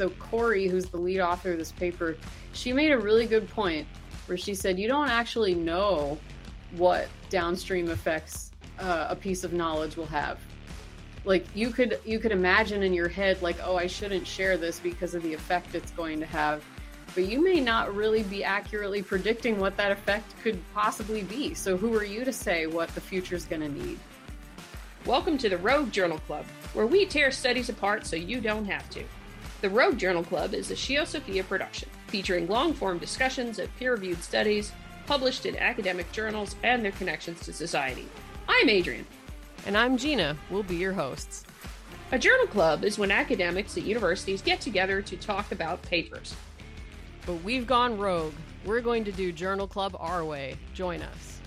so Cory, who's the lead author of this paper, she made a really good point where she said you don't actually know what downstream effects uh, a piece of knowledge will have. Like you could you could imagine in your head like oh I shouldn't share this because of the effect it's going to have, but you may not really be accurately predicting what that effect could possibly be. So who are you to say what the future is going to need? Welcome to the Rogue Journal Club, where we tear studies apart so you don't have to. The Rogue Journal Club is a ScioSophia production, featuring long form discussions of peer reviewed studies published in academic journals and their connections to society. I'm Adrian. And I'm Gina. We'll be your hosts. A journal club is when academics at universities get together to talk about papers. But we've gone rogue. We're going to do Journal Club our way. Join us.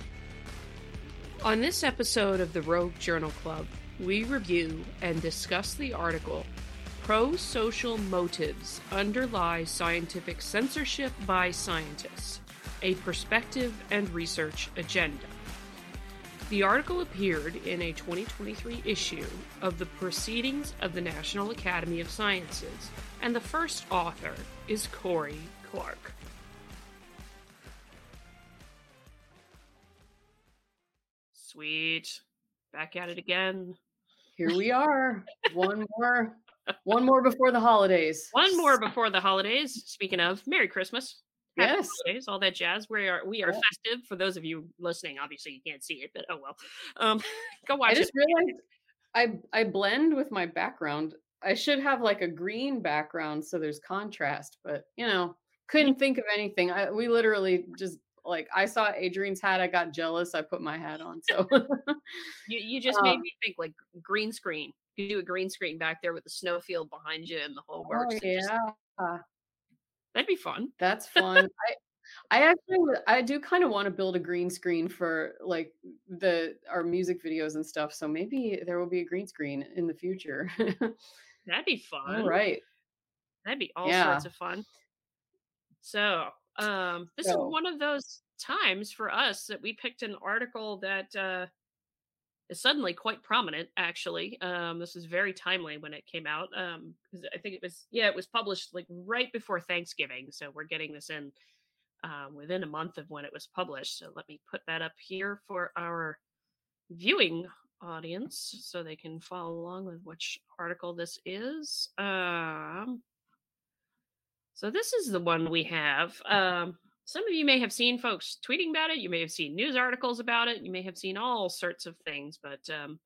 On this episode of the Rogue Journal Club, we review and discuss the article Pro Social Motives Underlie Scientific Censorship by Scientists A Perspective and Research Agenda. The article appeared in a 2023 issue of the Proceedings of the National Academy of Sciences, and the first author is Cory Clark. Sweet. Back at it again. Here we are. one more one more before the holidays. One more before the holidays. Speaking of, Merry Christmas. Happy Yes. holidays, all that jazz. We are we are Yeah. festive. For those of you listening, obviously you can't see it, but oh well. Um, go watch I just it. realized I I blend with my background. I should have like a green background so there's contrast, but you know, couldn't think of anything. I we literally just like I saw Adrian's hat, I got jealous, I put my hat on. So You you just made Um, me think like green screen. You do a green screen back there with the snowfield behind you and the whole works. oh, It just- yeah. that'd be fun. That's fun. I I actually I do kind of want to build a green screen for like the our music videos and stuff. So maybe there will be a green screen in the future. That'd be fun. All right. That'd be all Yeah. sorts of fun. So, um, this So- is one of those times for us that we picked an article that uh, is suddenly quite prominent. Actually, um, this is very timely when it came out. Um, I think it was yeah, it was published like right before Thanksgiving. So we're getting this in um, within a month of when it was published. So let me put that up here for our viewing audience so they can follow along with which article this is. Um, so this is the one we have. Um, some of you may have seen folks tweeting about it. You may have seen news articles about it. You may have seen all sorts of things, but um,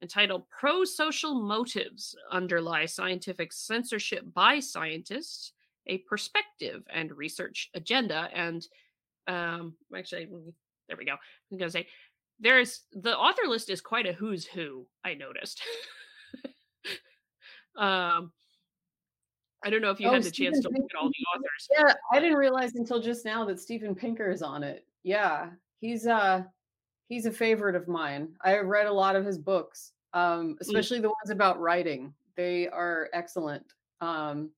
entitled Pro Social Motives Underlie Scientific Censorship by Scientists, a Perspective and Research Agenda. And um, actually, there we go. I'm going to say there's the author list is quite a who's who, I noticed. um, I don't know if you Oh, had the chance to Steven look at all the authors. Yeah, I didn't realize until just now that Steven Pinker is on it. Yeah, he's uh he's a favorite of mine. I have read a lot of his books, um, especially the ones about writing. They are excellent. Um,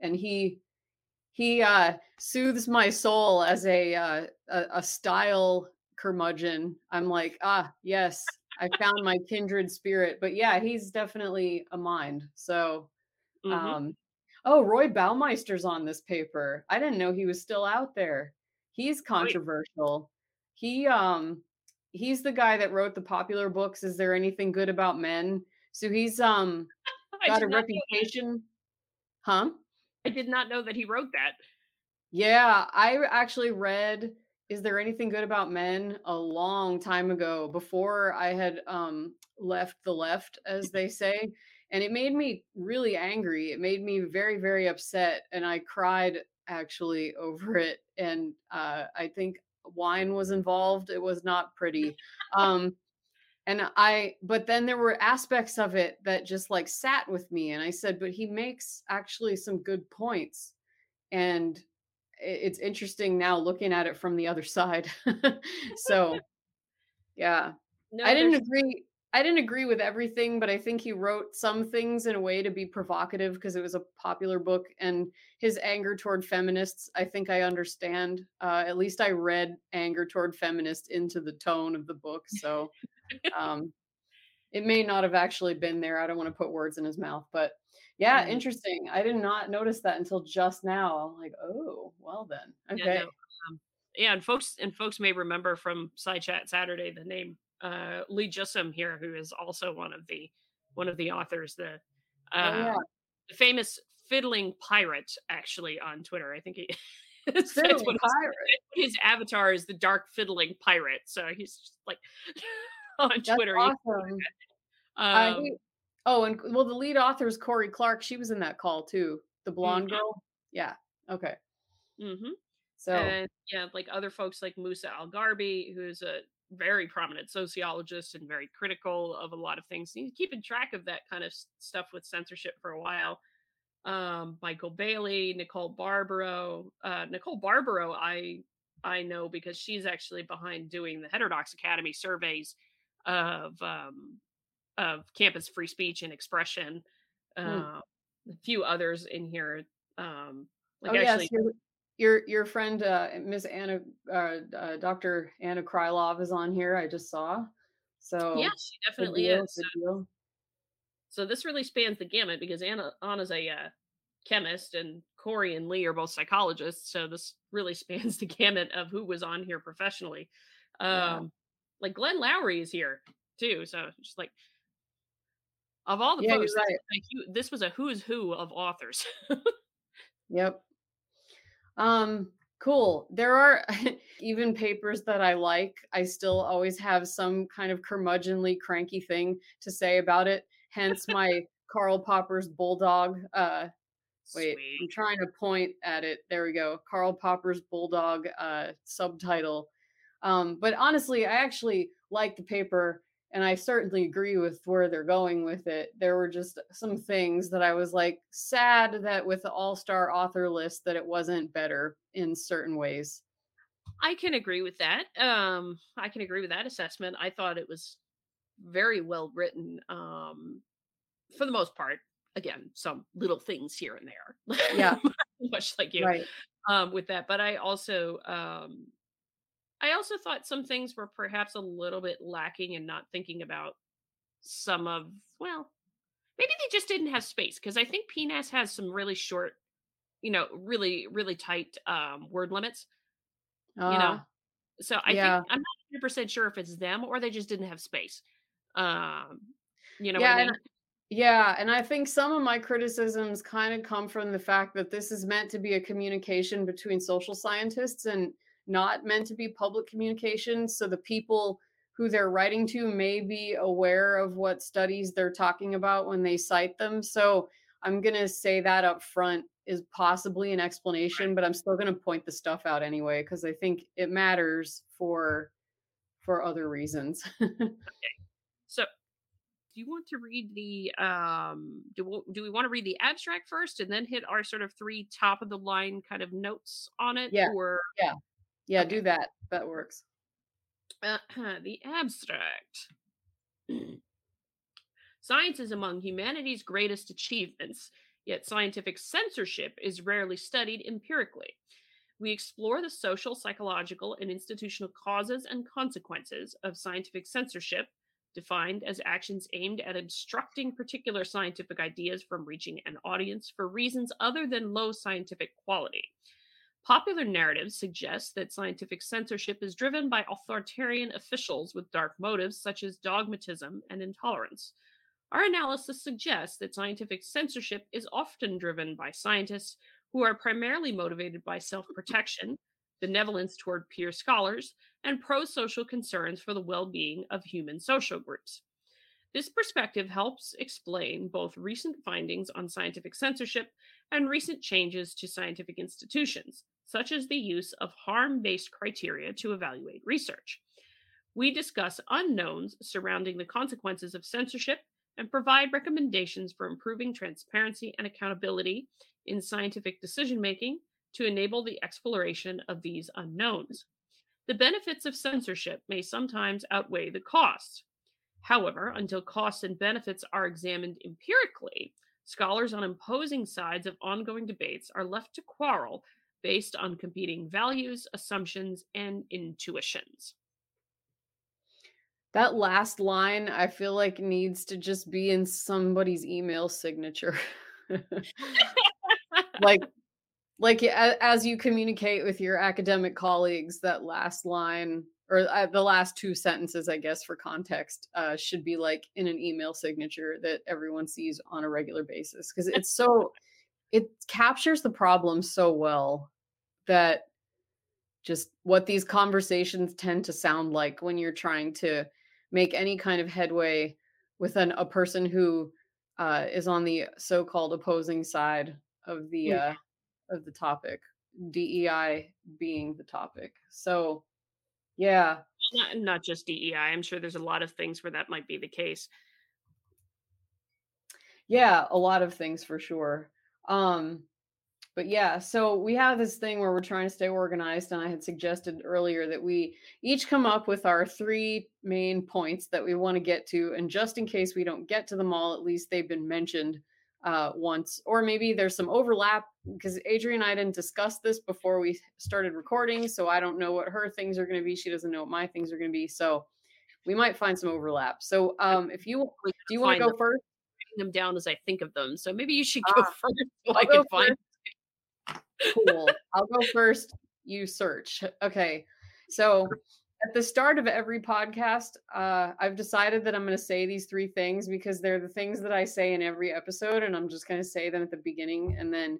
and he he uh soothes my soul as a uh, a, a style curmudgeon. I'm like, ah, yes, I found my kindred spirit. But yeah, he's definitely a mind. So Mhm. um, oh, Roy Baumeister's on this paper. I didn't know he was still out there. He's controversial. He um he's the guy that wrote the popular books. Is there anything good about men? So he's um got a reputation. Huh? I did not know that he wrote that. Yeah, I actually read Is There Anything Good About Men a long time ago before I had um left the left as they say and it made me really angry. It made me very very upset and I cried actually over it and uh I think wine was involved. It was not pretty. Um and I but then there were aspects of it that just like sat with me and I said but he makes actually some good points and it's interesting now looking at it from the other side. so, yeah, No, I didn't agree. I didn't agree with everything, but I think he wrote some things in a way to be provocative because it was a popular book. And his anger toward feminists, I think I understand. Uh, at least I read anger toward feminists into the tone of the book. So, um, it may not have actually been there. I don't want to put words in his mouth, but yeah, Mm. interesting. I did not notice that until just now. I'm like, oh, well then. Yeah, Okay. no, um, yeah, and folks and folks may remember from Side Chat Saturday the name uh, Lee Jussim here, who is also one of the one of the authors, the Oh yeah. um, the famous fiddling pirate, actually on Twitter. I think he that's what his, pirate. his avatar is the dark fiddling pirate. So he's just like on That's Twitter. awesome. Um, oh, and well, the lead author is Cory Clark. She was in that call too. The blonde Mhm. girl. Yeah. Okay. Mm-hmm. So and yeah, like other folks like Musa al-Gharbi, who's a very prominent sociologist and very critical of a lot of things. He's keeping track of that kind of stuff with censorship for a while. Um, Michael Bailey, Nicole Barbaro. Uh, Nicole Barbaro, I I know because she's actually behind doing the Heterodox Academy surveys of um, of campus free speech and expression. Hmm. Uh, a few others in here. Um, like oh yes, actually, your your your friend uh, Miss Anna, uh, uh, Dr. Anna Krylov is on here. I just saw. So yeah, she definitely deal, is. deal. So this really spans the gamut because Anna Anna's a uh, chemist and Cory and Lee are both psychologists. So this really spans the gamut of who was on here professionally. Um, Yeah. like Glenn Loury is here too. So just like of all the Yeah, right. like you, this was a who's who of authors. Yep. Um, cool. There are even papers that I like. I still always have some kind of curmudgeonly, cranky thing to say about it. Hence my Karl Popper's Bulldog. Uh, wait, I'm trying to point at it. There we go. Karl Popper's Bulldog uh, subtitle. Um, but honestly, I actually like the paper and I certainly agree with where they're going with it. There were just some things that I was like sad that with the all-star author list that it wasn't better in certain ways. I can agree with that. Um, I can agree with that assessment. I thought it was very well written. Um, for the most part. Again, some little things here and there. Yeah. much like you. Right. um, with that. But I also, um, I also thought some things were perhaps a little bit lacking in not thinking about some of. Well, maybe they just didn't have space because I think PNAS has some really short, you know, really really tight um, word limits. You know, Ah, so I Yeah. think I'm not 100 percent sure if it's them or they just didn't have space. Um, you know yeah, I and? Yeah, and I think some of my criticisms kind of come from the fact that this is meant to be a communication between social scientists and not meant to be public communication. So the people who they're writing to may be aware of what studies they're talking about when they cite them. So I'm going to say that up front is possibly an explanation, but I'm still going to point the stuff out anyway because I think it matters for for other reasons. So, do you want to read the um? Do we, do we want to read the abstract first and then hit our sort of three top of the line kind of notes on it? Yeah. Or yeah, Okay. do that. That works. uh, the abstract. Science is among humanity's greatest achievements, yet scientific censorship is rarely studied empirically. We explore the social, psychological, and institutional causes and consequences of scientific censorship, defined as actions aimed at obstructing particular scientific ideas from reaching an audience for reasons other than low scientific quality. Popular narratives suggest that scientific censorship is driven by authoritarian officials with dark motives such as dogmatism and intolerance. Our analysis suggests that scientific censorship is often driven by scientists who are primarily motivated by self protection, benevolence toward peer scholars, and pro social concerns for the well being of human social groups. This perspective helps explain both recent findings on scientific censorship and recent changes to scientific institutions, such as the use of harm based criteria to evaluate research. We discuss unknowns surrounding the consequences of censorship and provide recommendations for improving transparency and accountability in scientific decision making to enable the exploration of these unknowns. The benefits of censorship may sometimes outweigh the costs. However, until costs and benefits are examined empirically, scholars on opposing sides of ongoing debates are left to quarrel based on competing values, assumptions, and intuitions. That last line, I feel like needs to just be in somebody's email signature. like like as you communicate with your academic colleagues that last line or uh, the last two sentences i guess for context uh, should be like in an email signature that everyone sees on a regular basis because it's so it captures the problem so well that just what these conversations tend to sound like when you're trying to make any kind of headway with an, a person who uh, is on the so-called opposing side of the yeah. uh, of the topic dei being the topic. So yeah. Not, not just dei i'm sure there's a lot of things where that might be the case. Yeah a lot of things for sure um but yeah, so we have this thing where we're trying to stay organized. And I had suggested earlier that we each come up with our three main points that we want to get to. And just in case we don't get to them all, at least they've been mentioned uh, once. Or maybe there's some overlap because Adrian and I didn't discuss this before we started recording. So I don't know what her things are going to be. She doesn't know what my things are going to be. So we might find some overlap. So um, if you do you want to go them, first? Them down as I think of them. So maybe you should go uh, first so I can find cool. I'll go first. You search. Okay. So at the start of every podcast, uh, I've decided that I'm going to say these three things because they're the things that I say in every episode, and I'm just going to say them at the beginning, and then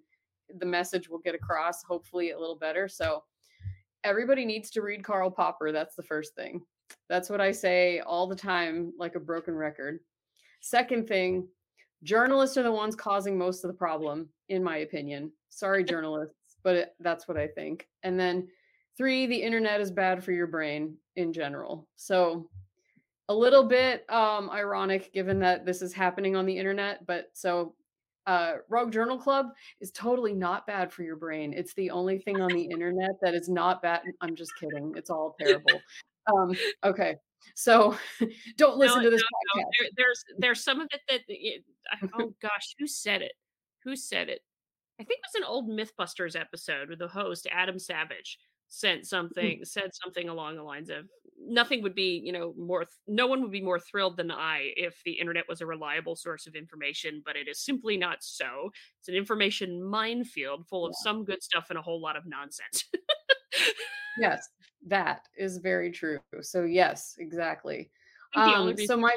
the message will get across, hopefully a little better. So everybody needs to read Karl Popper. That's the first thing. That's what I say all the time, like a broken record. Second thing, journalists are the ones causing most of the problem, in my opinion. Sorry, journalists, but it, that's what I think. And then three, the internet is bad for your brain in general. So a little bit um, ironic given that this is happening on the internet, but so uh, Rogue Journal Club is totally not bad for your brain. It's the only thing on the internet that is not bad. I'm just kidding. It's all terrible. Um, okay. So don't listen no, to this no, no. There, there's there's some of it that it, oh gosh, who said it? Who said it? I think it was an old MythBusters episode where the host Adam Savage sent mm. something said something along the lines of nothing would be you know more th- no one would be more thrilled than i if the internet was a reliable source of information but it is simply not so it's an information minefield full of yeah. some good stuff and a whole lot of nonsense yes that is very true so yes exactly um, so my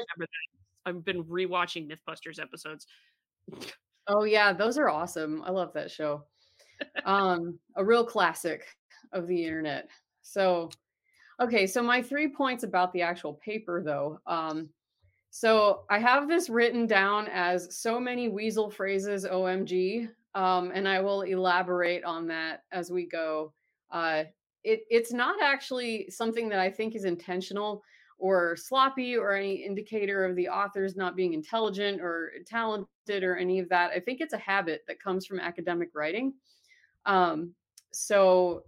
i've been rewatching mythbusters episodes Oh yeah, those are awesome. I love that show. um, a real classic of the internet. So, okay, so my three points about the actual paper though. Um, so I have this written down as so many weasel phrases, OMG, um, and I will elaborate on that as we go. Uh, it, it's not actually something that I think is intentional or sloppy or any indicator of the authors not being intelligent or talented or any of that. I think it's a habit that comes from academic writing. Um, so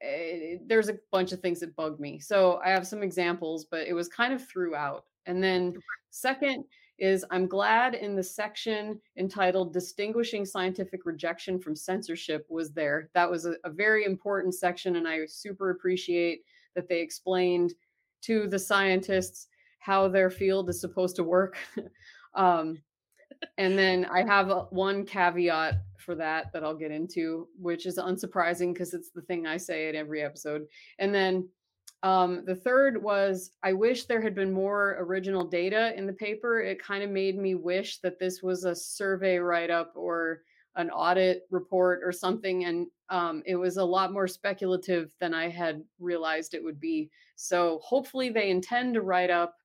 it, eh, there's a bunch of things that bug me. So I have some examples, but it was kind of throughout. And then second is I'm glad in the section entitled Distinguishing Scientific Rejection from Censorship was there. That was a, a very important section, and I super appreciate that they explained to the scientists how their field is supposed to work. um, and then I have a, one caveat for that that I'll get into, which is unsurprising because it's the thing I say in every episode. And then um, the third was I wish there had been more original data in the paper. It kind of made me wish that this was a survey write up or an audit report or something. And um, it was a lot more speculative than I had realized it would be. So hopefully they intend to write up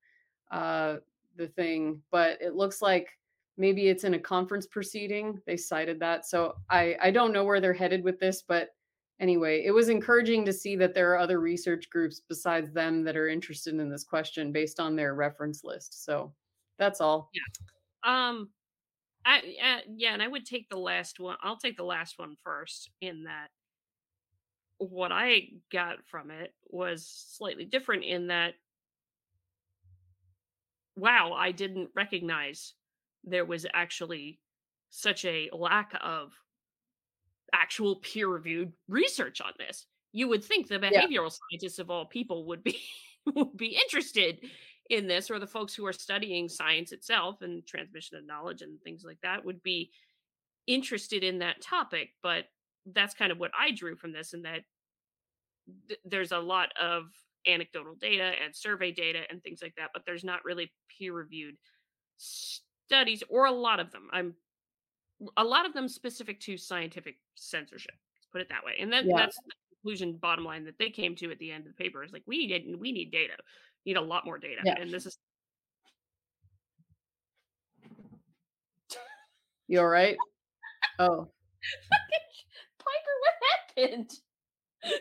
uh, the thing, but it looks like maybe it's in a conference proceeding. They cited that. So I, I don't know where they're headed with this, but anyway, it was encouraging to see that there are other research groups besides them that are interested in this question based on their reference list. So that's all. Yeah. Um, I, uh, yeah, and I would take the last one. I'll take the last one first. In that, what I got from it was slightly different. In that, wow, I didn't recognize there was actually such a lack of actual peer-reviewed research on this. You would think the behavioral yeah. scientists of all people would be would be interested in this, or the folks who are studying science itself and transmission of knowledge and things like that, would be interested in that topic. But that's kind of what I drew from this, and that th- there's a lot of anecdotal data and survey data and things like that, but there's not really peer reviewed studies, or a lot of them. I'm a lot of them specific to scientific censorship. Let's put it that way. And then Yeah. that's the conclusion, bottom line that they came to at the end of the paper is like we need we need data, we need a lot more data, Yeah. and this is You all right? Oh, Piper. What happened?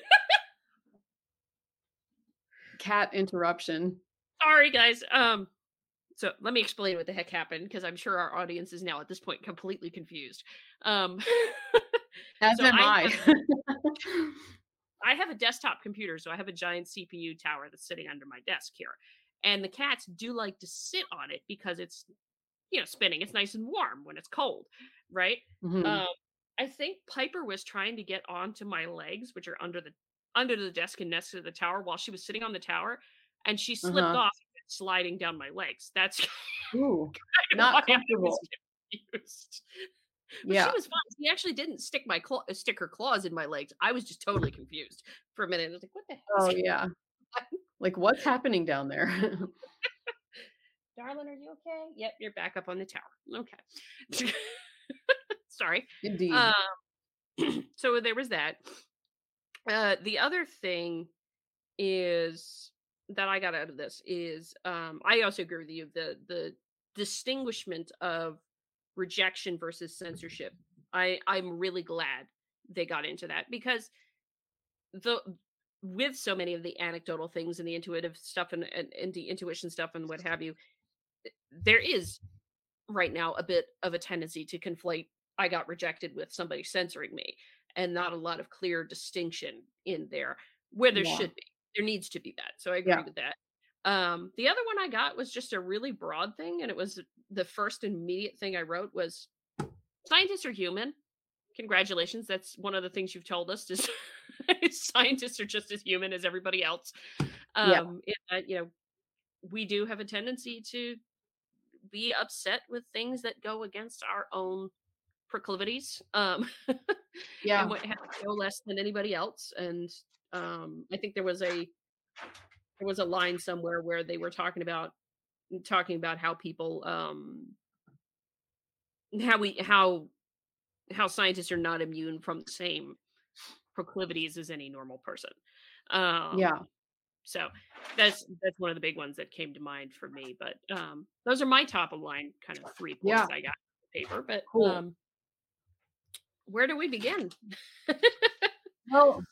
cat interruption. Sorry, guys. Um, so let me explain what the heck happened because I'm sure our audience is now at this point completely confused. Um, As So am I I. I have a desktop computer, so I have a giant CPU tower that's sitting under my desk here. And the cats do like to sit on it because it's, you know, spinning. It's nice and warm when it's cold, right? Mhm. Um, I think Piper was trying to get onto my legs, which are under the under the desk and next to the tower, while she was sitting on the tower, and she slipped Uh-huh. off, sliding down my legs. That's Ooh, not why I was comfortable. But Yeah. she was fine. She actually didn't stick my claw, stick her claws in my legs. I was just totally confused for a minute. I was like, "What the hell?" Oh yeah. Like what's happening down there? Darling, are you okay? Yep, you're back up on the tower. Okay. Sorry. Indeed. Um, so there was that. Uh, the other thing is that I got out of this is um, I also agree with you the the distinguishment of rejection versus censorship. I I'm really glad they got into that because the with so many of the anecdotal things and the intuitive stuff and, and, and the intuition stuff and what have you, there is right now a bit of a tendency to conflate I got rejected with somebody censoring me and not a lot of clear distinction in there where there Yeah. should be. There needs to be that. So I agree Yeah. with that. Um, the other one I got was just a really broad thing, and it was the first immediate thing I wrote was scientists are human. Congratulations. That's one of the things you've told us is scientists are just as human as everybody else. Um, Yeah. in that, you know, we do have a tendency to be upset with things that go against our own proclivities. Um, yeah. and what have no less than anybody else. And um, I think there was a there was a line somewhere where they were talking about talking about how people um how we how how scientists are not immune from the same proclivities as any normal person. Um, yeah. so that's that's one of the big ones that came to mind for me. But um, those are my top of line kind of three points Yeah. I got paper. But Cool. um, where do we begin? Well,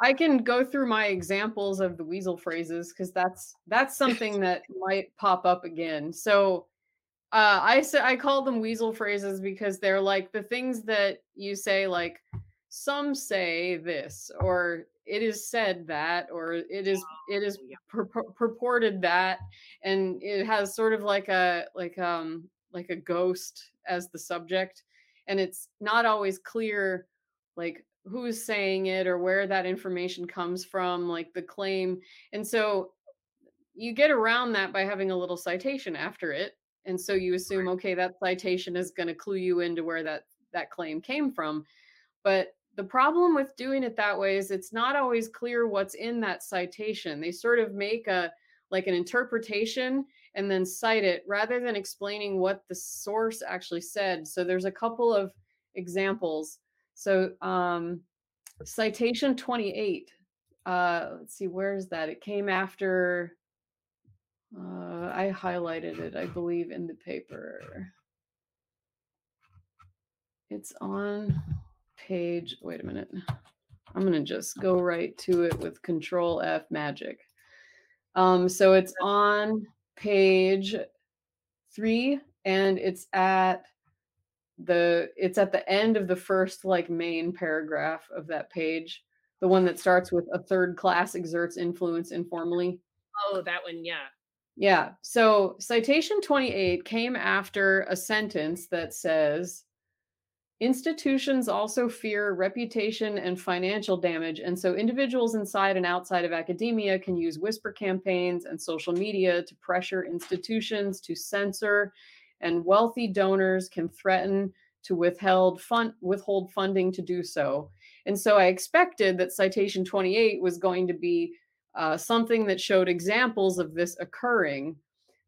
I can go through my examples of the weasel phrases because that's that's something that might pop up again. So uh, I say I call them weasel phrases because they're like the things that you say, like some say this, or it is said that, or it is it is purpo- purported that, and it has sort of like a like um like a ghost as the subject, and it's not always clear like who's saying it or where that information comes from, like the claim. And so you get around that by having a little citation after it. And so you assume, okay, that citation is going to clue you into where that that claim came from. But the problem with doing it that way is it's not always clear what's in that citation. They sort of make a like an interpretation and then cite it rather than explaining what the source actually said. So there's a couple of examples. So um citation 28. Uh let's see, where is that? It came after uh I highlighted it, I believe, in the paper. It's on page, wait a minute. I'm gonna just go right to it with control F magic. Um, so it's on page three and it's at the it's at the end of the first like main paragraph of that page the one that starts with a third class exerts influence informally Oh, that one, yeah. yeah so citation 28 came after a sentence that says Institutions also fear reputation and financial damage, and so individuals inside and outside of academia can use whisper campaigns and social media to pressure institutions to censor, and wealthy donors can threaten to withheld fund, withhold funding to do so. And so I expected that citation 28 was going to be uh, something that showed examples of this occurring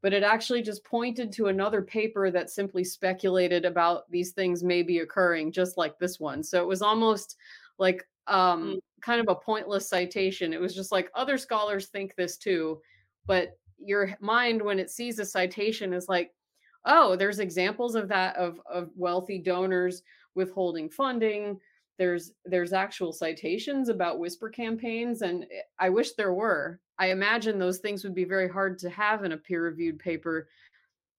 but it actually just pointed to another paper that simply speculated about these things maybe occurring just like this one so it was almost like um, Mm. kind of a pointless citation it was just like other scholars think this too but your mind when it sees a citation is like oh there's examples of that of of wealthy donors withholding funding. There's there's actual citations about whisper campaigns and eh, i wish there were. I imagine those things would be very hard to have in a peer reviewed paper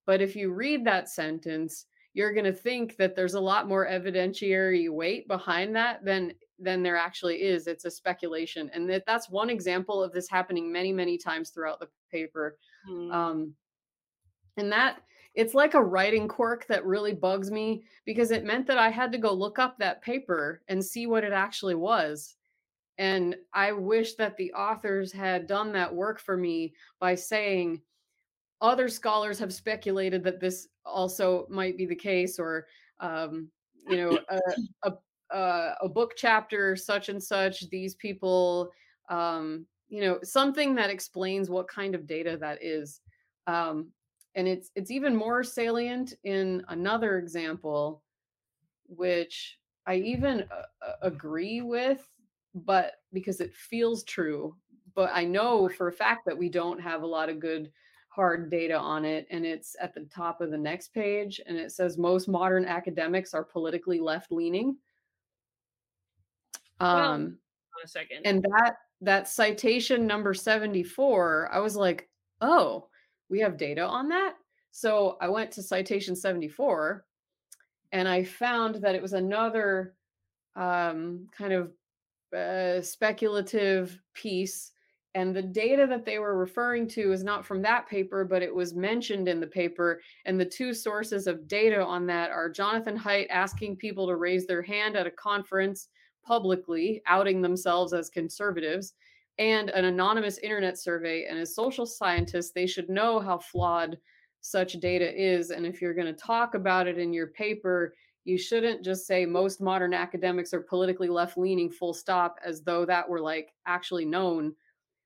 but if you read that sentence you're going to think that there's a lot more evidentiary weight behind that than than there actually is. It's a speculation and that that's one example of this happening many many times throughout the paper. Mm. um and that it's like a writing quirk that really bugs me because it meant that I had to go look up that paper and see what it actually was. And I wish that the authors had done that work for me by saying, other scholars have speculated that this also might be the case, or, um, you know, a, a, a, a book chapter, such and such, these people, um, you know, something that explains what kind of data that is. Um, and it's it's even more salient in another example which i even uh, agree with but because it feels true but i know for a fact that we don't have a lot of good hard data on it and it's at the top of the next page and it says most modern academics are politically left leaning um On a second. and that that citation number 74 i was like oh we have data on that. So i went to citation 74 and i found that it was another um, kind of uh, speculative piece and the data that they were referring to is not from that paper but it was mentioned in the paper and the two sources of data on that are jonathan haidt asking people to raise their hand at a conference publicly outing themselves as conservatives and an anonymous internet survey and as social scientists they should know how flawed such data is and if you're going to talk about it in your paper you shouldn't just say most modern academics are politically left leaning full stop as though that were like actually known.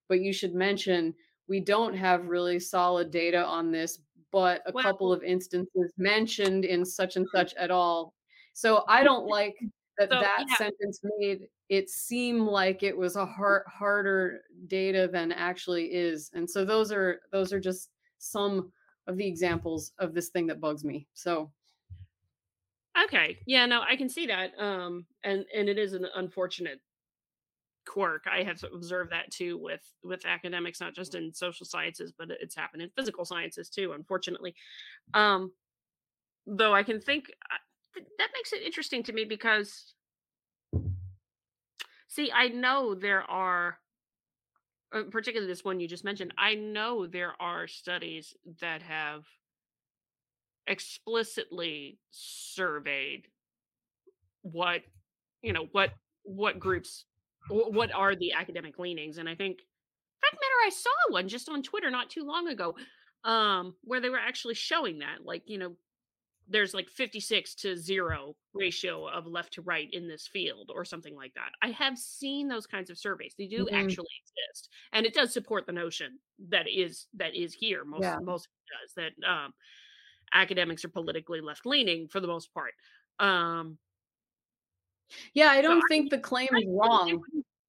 But you should mention we don't have really solid data on this but a couple of instances mentioned in such and such at all. So i don't like that So, that yeah. sentence made it seem like it was a hard, harder data than actually is and so those are those are just some of the examples of this thing that bugs me so Okay. Yeah, no, I can see that. Um and and it is an unfortunate quirk. I have observed that too with with academics not just in social sciences, but it's happened in physical sciences too, unfortunately. Um though I can think th- that makes it interesting to me because see, I know there are uh, particularly this one you just mentioned. I know there are studies that have explicitly surveyed what you know what what groups what are the academic leanings and i think fact matter i saw one just on twitter not too long ago um where they were actually showing that like you know there's like 56 to 0 ratio of left to right in this field or something like that. I have seen those kinds of surveys. They do Mhm. actually exist and it does support the notion that is that is here. Most Yeah. most does that um academics are politically left leaning for the most part. Um yeah i don't I think the claim I is wrong.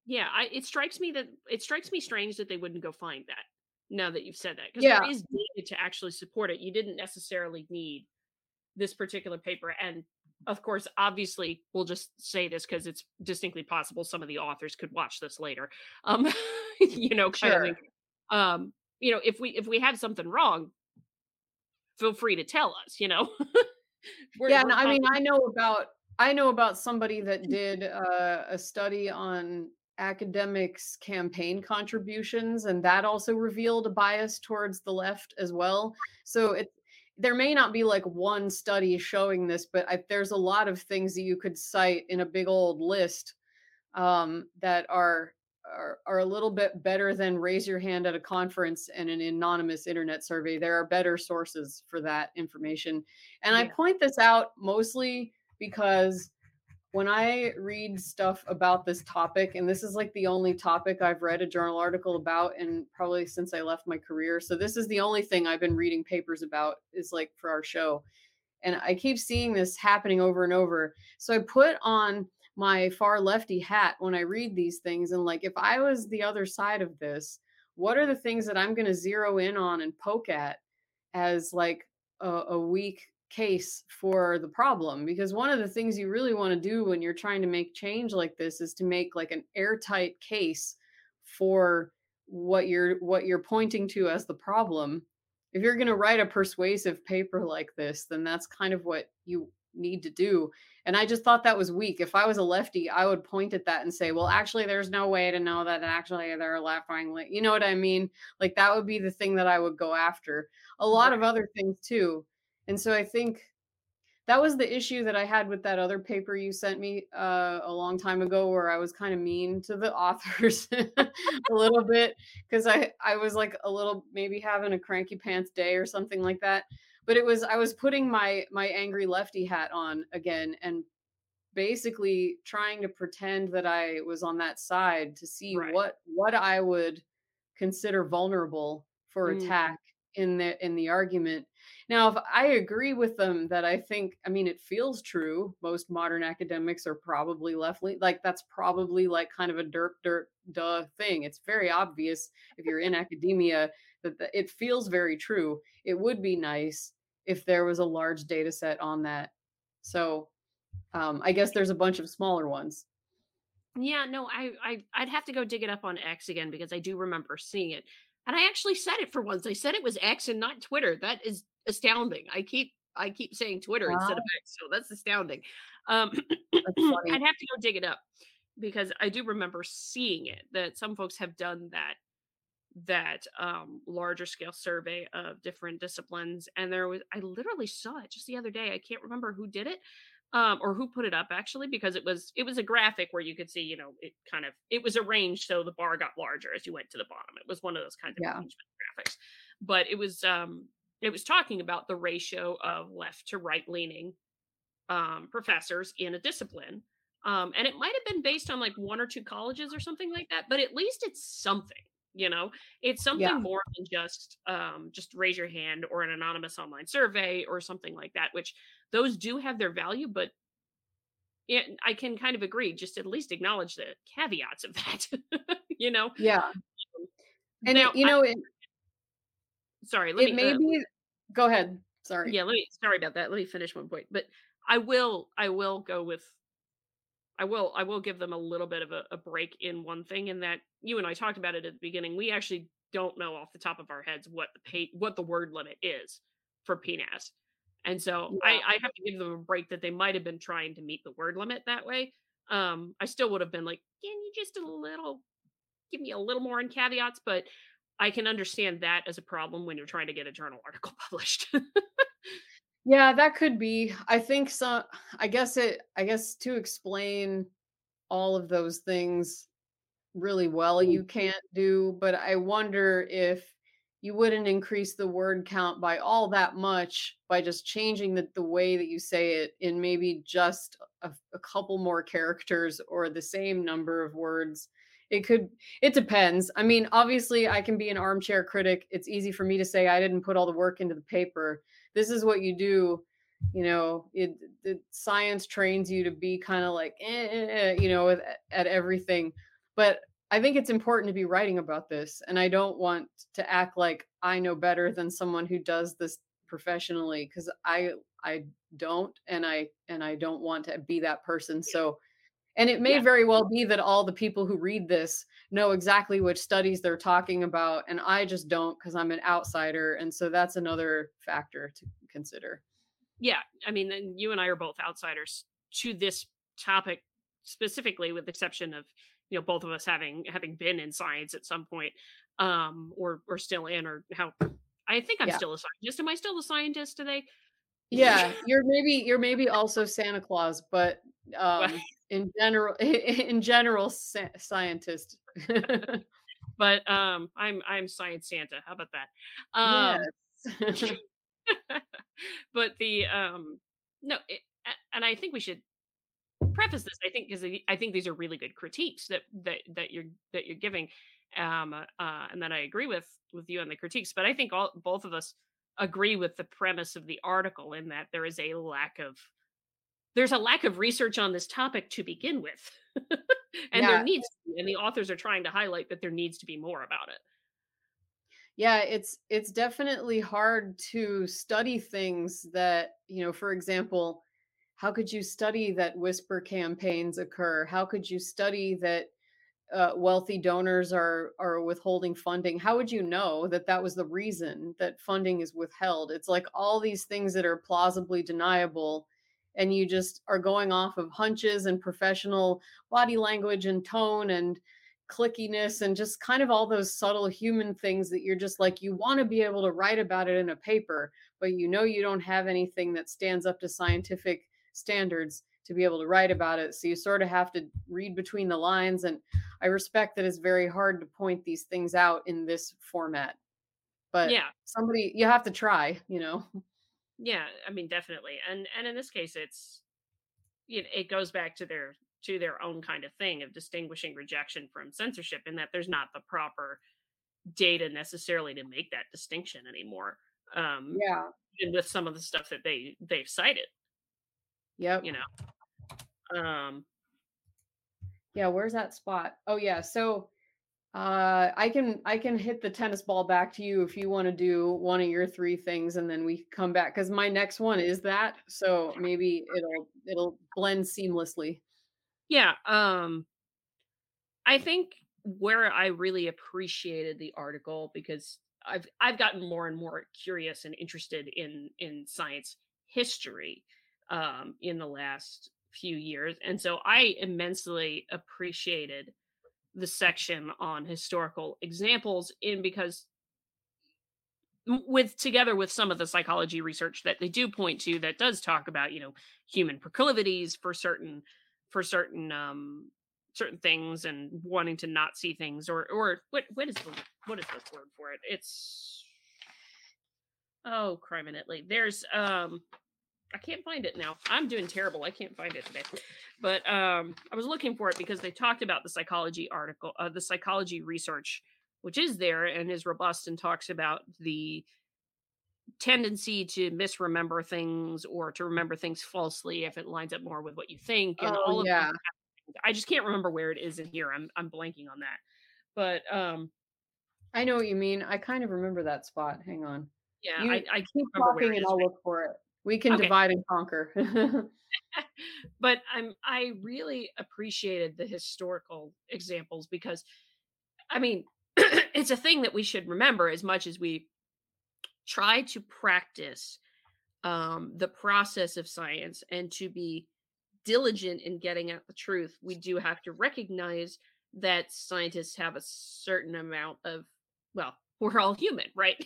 yeah I, it strikes me that it strikes me strange that they wouldn't go find that now that you've said that because Yeah. there is data to actually support it. You didn't necessarily need this particular paper and of course obviously we'll just say this because it's distinctly possible some of the authors could watch this later um you know kind of Sure. thing. um you know if we if we have something wrong feel free to tell us you know We're- yeah we're no, i mean i know about i know about somebody that did uh, a study on academics campaign contributions and that also revealed a bias towards the left as well so it there may not be like one study showing this, but I, there's a lot of things that you could cite in a big old list um, that are, are are a little bit better than raise your hand at a conference and an anonymous internet survey. There are better sources for that information, and yeah. I point this out mostly because when I read stuff about this topic, and this is like the only topic I've read a journal article about, and probably since I left my career. So this is the only thing I've been reading papers about is like for our show. And I keep seeing this happening over and over. So I put on my far lefty hat when I read these things. And like, if I was the other side of this, what are the things that I'm going to zero in on and poke at as like a, a weak case for the problem because one of the things you really want to do when you're trying to make change like this is to make like an airtight case for what you're what you're pointing to as the problem. If you're going to write a persuasive paper like this then that's kind of what you need to do. And i just thought that was weak. If i was a lefty i would point at that and say well actually there's no way to know that actually they're left wing you know what i mean? Like that would be the thing that i would go after. A lot of other things too and so I think that was the issue that I had with that other paper you sent me uh, a long time ago, where I was kind of mean to the authors a little bit because I I was like a little maybe having a cranky pants day or something like that. But it was I was putting my my angry lefty hat on again and basically trying to pretend that I was on that side to see right. what what I would consider vulnerable for mm. attack in the in the argument now, if I agree with them that I think, I mean, it feels true. Most modern academics are probably left leaning. Like that's probably like kind of a dirt, dirt, duh thing. It's very obvious if you're in academia that the, it feels very true. It would be nice if there was a large data set on that. So um, I guess there's a bunch of smaller ones. Yeah, no, I, I I'd have to go dig it up on X again because I do remember seeing it. And I actually said it for once. I said it was X and not Twitter. That is astounding. I keep I keep saying Twitter wow. instead of X, so that's astounding. Um, I'd have to go dig it up because I do remember seeing it that some folks have done that that um larger scale survey of different disciplines and there was I literally saw it just the other day. I can't remember who did it um or who put it up actually because it was it was a graphic where you could see, you know, it kind of it was arranged so the bar got larger as you went to the bottom. It was one of those kinds of yeah. graphics. But it was um it was talking about the ratio of left to right leaning um, professors in a discipline. Um, and it might have been based on like one or two colleges or something like that, but at least it's something, you know, it's something yeah. more than just um, just raise your hand or an anonymous online survey or something like that, which those do have their value, but it, I can kind of agree, just at least acknowledge the caveats of that, you know? Yeah. And now, you know, I, it, sorry. Let it me, may uh, be. Go ahead. Sorry. Yeah. Let me. Sorry about that. Let me finish one point. But I will. I will go with. I will. I will give them a little bit of a, a break in one thing, in that you and I talked about it at the beginning. We actually don't know off the top of our heads what the pay, what the word limit is for PNAS. And so yeah. I, I have to give them a break that they might have been trying to meet the word limit that way. Um, I still would have been like, can you just a little give me a little more in caveats? But I can understand that as a problem when you're trying to get a journal article published. yeah, that could be. I think so. I guess it, I guess to explain all of those things really well, you mm-hmm. can't do, but I wonder if you wouldn't increase the word count by all that much by just changing the, the way that you say it in maybe just a, a couple more characters or the same number of words it could it depends. I mean obviously i can be an armchair critic. It's easy for me to say i didn't put all the work into the paper. This is what you do you know it, it science trains you to be kind of like eh, eh, eh, you know at, at everything. But i think it's important to be writing about this and i don't want to act like i know better than someone who does this professionally because i i don't and i and i don't want to be that person. So and it may yeah. very well be that all the people who read this know exactly which studies they're talking about. And I just don't because I'm an outsider. And so that's another factor to consider. Yeah. I mean, you and I are both outsiders to this topic specifically, with the exception of, you know, both of us having having been in science at some point, um, or or still in, or how I think I'm Yeah. still a scientist. Am I still a scientist today? Yeah, you're maybe you're maybe also Santa Claus, but um, in general, in general, scientist. but um, I'm I'm science Santa. How about that? Um, yes. but the um, no, it, and I think we should preface this. I think because I think these are really good critiques that that that you're that you're giving, um, uh, and that I agree with with you on the critiques. But I think all both of us agree with the premise of the article in that there is a lack of there's a lack of research on this topic to begin with. and Yeah. there needs to be, and the authors are trying to highlight that there needs to be more about it. yeah, it's it's definitely hard to study things that, you know, for example, how could you study that whisper campaigns occur? How could you study that uh, wealthy donors are are withholding funding? How would you know that that was the reason that funding is withheld? It's like all these things that are plausibly deniable, and you just are going off of hunches and professional body language and tone and clickiness and just kind of all those subtle human things that you're just like you want to be able to write about it in a paper but you know you don't have anything that stands up to scientific standards to be able to write about it so you sort of have to read between the lines and i respect that it's very hard to point these things out in this format but yeah, somebody you have to try you know yeah. I mean, definitely. And and in this case, it's you know, it goes back to their to their own kind of thing of distinguishing rejection from censorship, in that there's not the proper data necessarily to make that distinction anymore. Um, yeah and with some of the stuff that they they've cited, yep you know. Um, Yeah, where's that spot? Oh yeah, so uh I can I can hit the tennis ball back to you if you want to do one of your three things and then we come back cuz my next one is that. So maybe it'll it'll blend seamlessly. Yeah, um I think where I really appreciated the article because I've I've gotten more and more curious and interested in in science history um in the last few years. And so I immensely appreciated the section on historical examples in because with together with some of the psychology research that they do point to that does talk about you know human proclivities for certain for certain um certain things and wanting to not see things or or what what is the what is the word for it? It's oh crime in there's um i can't find it now i'm doing terrible i can't find it today but um i was looking for it because they talked about the psychology article uh, the psychology research which is there and is robust and talks about the tendency to misremember things or to remember things falsely if it lines up more with what you think and Oh all of yeah. I just can't remember where it is in here. I'm I'm blanking on that. But um I know what you mean. I kind of remember that spot. Hang on. yeah, You I, I keep talking and. I'll look for it. We can Okay. divide and conquer. but I'm I really appreciated the historical examples because I mean it's a thing that we should remember as much as we try to practice um, the process of science and to be diligent in getting at the truth, we do have to recognize that scientists have a certain amount of, well, we're all human, right?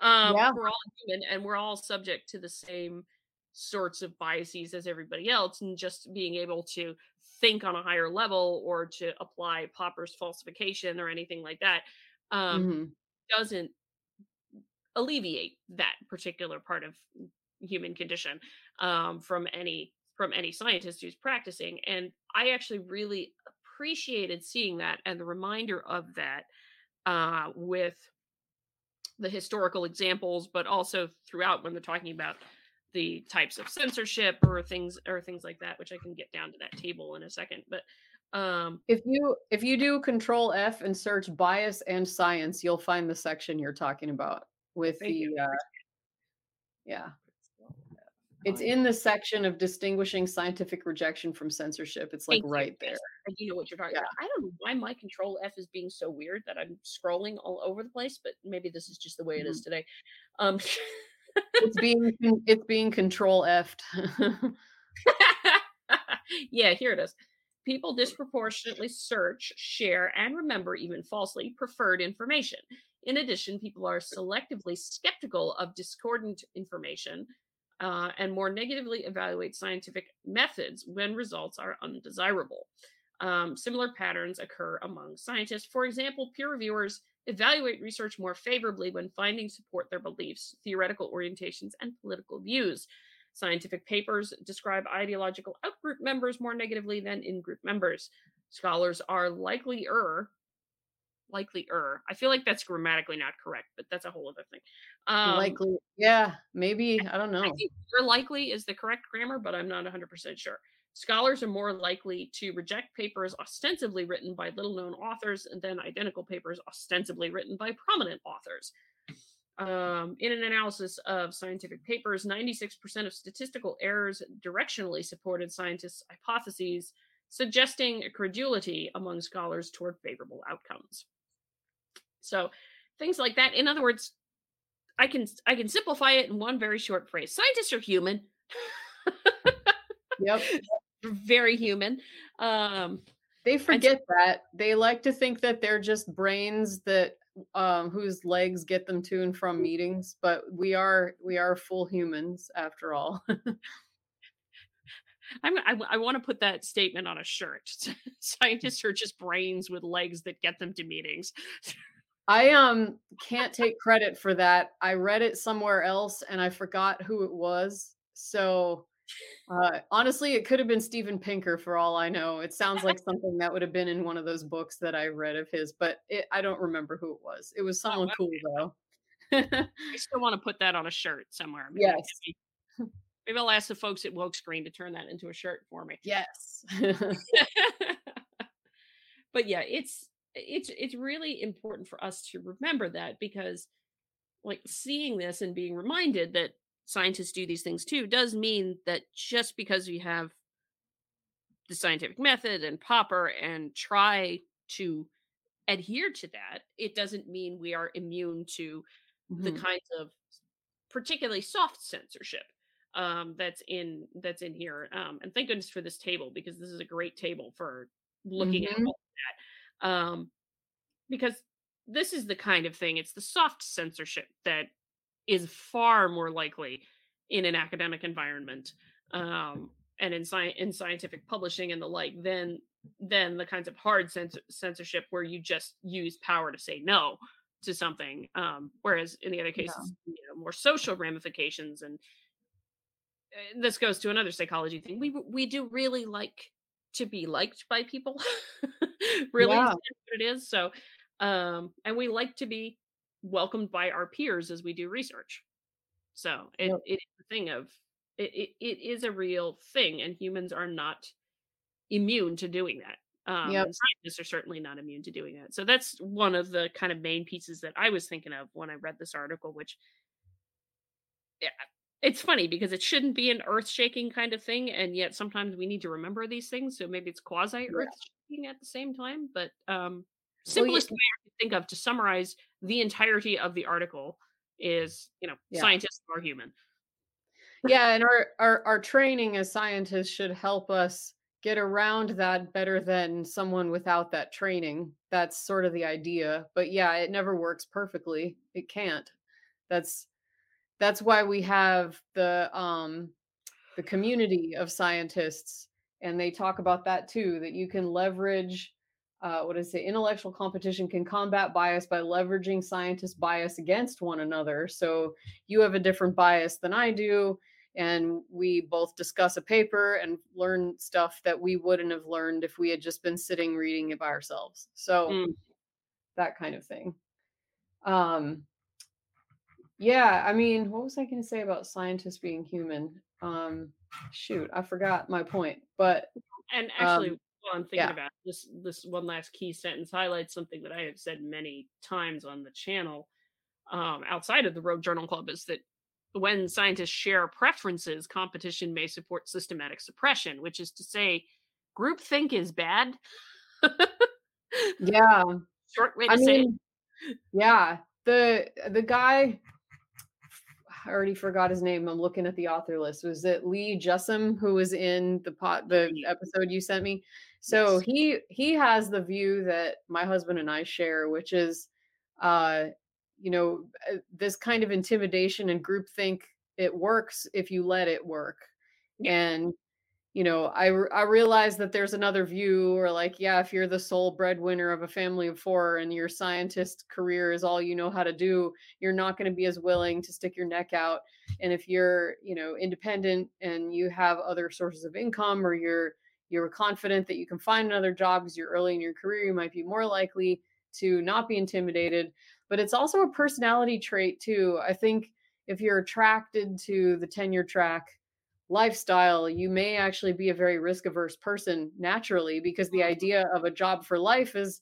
Um, Yeah. We're all human and we're all subject to the same sorts of biases as everybody else. And just being able to think on a higher level or to apply Popper's falsification or anything like that um, Mhm. doesn't alleviate that particular part of human condition um, from any from any scientist who's practicing and i actually really appreciated seeing that and the reminder of that uh, with the historical examples but also throughout when they're talking about the types of censorship or things or things like that which i can get down to that table in a second but um If you if you do control F and search bias and science, you'll find the section you're talking about with the uh yeah. It's in the section of distinguishing scientific rejection from censorship. It's like Thank you. right there. Yes, I know what you're talking Yeah. about. I don't know why my control F is being so weird that I'm scrolling all over the place, but maybe this is just the way it Mm-hmm. is today. Um It's being it's being control F'd. yeah, here it is. People disproportionately search, share, and remember even falsely preferred information. In addition, people are selectively skeptical of discordant information uh, and more negatively evaluate scientific methods when results are undesirable. Um, similar patterns occur among scientists. For example, peer reviewers evaluate research more favorably when findings support their beliefs, theoretical orientations, and political views. Scientific papers describe ideological outgroup members more negatively than in group members. Scholars are likelier, likelier. I feel like that's grammatically not correct, but that's a whole other thing. Um, likely, yeah, maybe. I don't know. I think likely is the correct grammar, but I'm not 100% sure. Scholars are more likely to reject papers ostensibly written by little known authors than identical papers ostensibly written by prominent authors. Um, in an analysis of scientific papers, 96% of statistical errors directionally supported scientists' hypotheses, suggesting credulity among scholars toward favorable outcomes. So, things like that. In other words, I can I can simplify it in one very short phrase. Scientists are human. yep very human. Um, they forget that. They like to think that they're just brains that um, whose legs get them to and from meetings, but we are we are full humans after all. I'm, I, I want to put that statement on a shirt. Scientists are just brains with legs that get them to meetings. I um can't take credit for that. I read it somewhere else and I forgot who it was. So uh, honestly, it could have been Steven Pinker for all I know. It sounds like something that would have been in one of those books that I read of his, but it, I don't remember who it was. It was oh, someone oh, cool though. I still want to put that on a shirt somewhere. Maybe yes. Maybe, maybe I'll ask the folks at Woke Screen to turn that into a shirt for me. Yes. but yeah, it's it's it's really important for us to remember that because like seeing this and being reminded that scientists do these things too does mean that just because we have the scientific method and Popper and try to adhere to that, it doesn't mean we are immune to mm-hmm. the kinds of particularly soft censorship um, that's in that's in here. Um, and thank goodness for this table because this is a great table for looking mm-hmm. at all that. Um, because this is the kind of thing. It's the soft censorship that is far more likely in an academic environment um, and in, sci- in scientific publishing and the like than than the kinds of hard cens- censorship where you just use power to say no to something um, whereas in the other cases yeah. you know, more social ramifications and uh, this goes to another psychology thing we we do really like to be liked by people really yeah. what it is so um and we like to be welcomed by our peers as we do research. So it, yep. it is a thing of it, it, it is a real thing, and humans are not immune to doing that. Um, yep. scientists are certainly not immune to doing that. So that's one of the kind of main pieces that I was thinking of when I read this article, which yeah, it's funny because it shouldn't be an earth shaking kind of thing. And yet sometimes we need to remember these things. So maybe it's quasi earth shaking at the same time. But um, simplest well, yeah. way I can think of to summarize the entirety of the article is, you know, yeah. scientists are human. yeah, and our, our our training as scientists should help us get around that better than someone without that training. That's sort of the idea. But yeah, it never works perfectly. It can't. That's that's why we have the um the community of scientists and they talk about that too that you can leverage uh, what is it? Intellectual competition can combat bias by leveraging scientists' bias against one another. So you have a different bias than I do, and we both discuss a paper and learn stuff that we wouldn't have learned if we had just been sitting reading it by ourselves. So mm. that kind of thing. Um, yeah, I mean, what was I going to say about scientists being human? Um, shoot, I forgot my point. But and actually, um, I'm thinking yeah. about this this one last key sentence highlights something that I have said many times on the channel um, outside of the Rogue Journal Club is that when scientists share preferences, competition may support systematic suppression, which is to say, groupthink is bad. yeah. Short way to I say mean, it. Yeah. The the guy I already forgot his name. I'm looking at the author list. Was it Lee Jussim who was in the pot the episode you sent me? So yes. he he has the view that my husband and I share, which is uh you know, uh, this kind of intimidation and groupthink it works if you let it work. Yeah. And you know, i i realize that there's another view, or like, yeah, if you're the sole breadwinner of a family of four and your scientist career is all you know how to do, you're not going to be as willing to stick your neck out. And if you're, you know, independent and you have other sources of income, or you're you're confident that you can find another job because you're early in your career, you might be more likely to not be intimidated. But it's also a personality trait too. I think if you're attracted to the tenure track lifestyle, you may actually be a very risk averse person naturally because the idea of a job for life is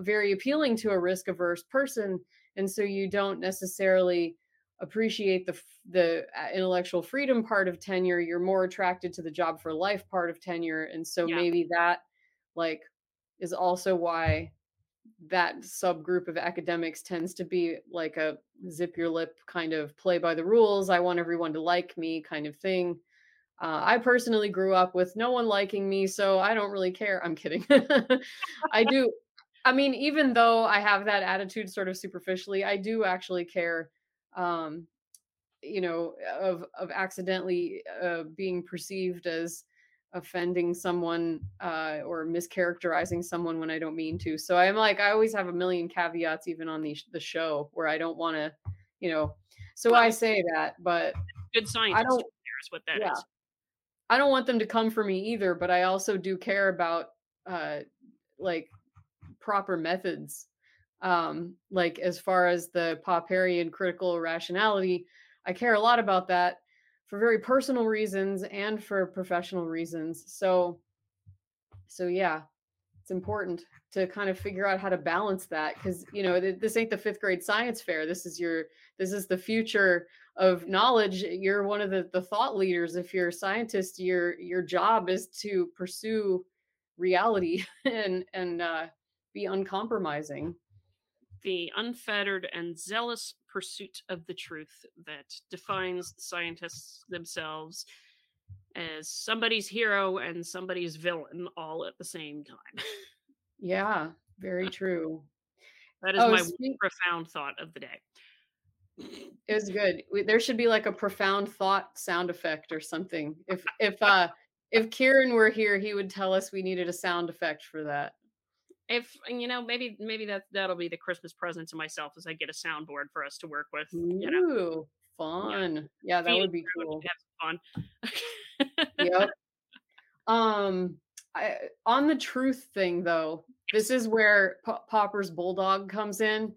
very appealing to a risk averse person. And so you don't necessarily appreciate the the uh, intellectual freedom part of tenure you're more attracted to the job for life part of tenure and so Yeah. maybe that like is also why that subgroup of academics tends to be like a zip your lip kind of play by the rules i want everyone to like me kind of thing uh, i personally grew up with no one liking me so i don't really care. I'm kidding. I do i mean even though i have that attitude sort of superficially i do actually care um you know of of accidentally uh, being perceived as offending someone uh or mischaracterizing someone when i don't mean to. So i'm like i always have a million caveats even on the the show where i don't want to you know so i say that but Good scientist don't- there is what that is. I don't want them to come for me either, but I also do care about uh like proper methods. Um like as far as the Popperian critical rationality, I care a lot about that for very personal reasons and for professional reasons. So so yeah, it's important to kind of figure out how to balance that cuz you know th- this ain't the 5th grade science fair. This is your this is the future of knowledge. You're one of the, the thought leaders. If you're a scientist your your job is to pursue reality and and uh, be uncompromising. The unfettered and zealous pursuit of the truth that defines the scientists themselves as somebody's hero and somebody's villain all at the same time. yeah very true That is Oh, my speak- profound thought of the day. it was good we, there should be like a profound thought sound effect or something if if uh if kieran were here he would tell us we needed a sound effect for that If you know, maybe maybe that that'll be the Christmas present to myself as I get a soundboard for us to work with. You know, Ooh, fun yeah that feeding would be cool fun. yep. Um, I, on the truth thing though, this is where P- Popper's bulldog comes in.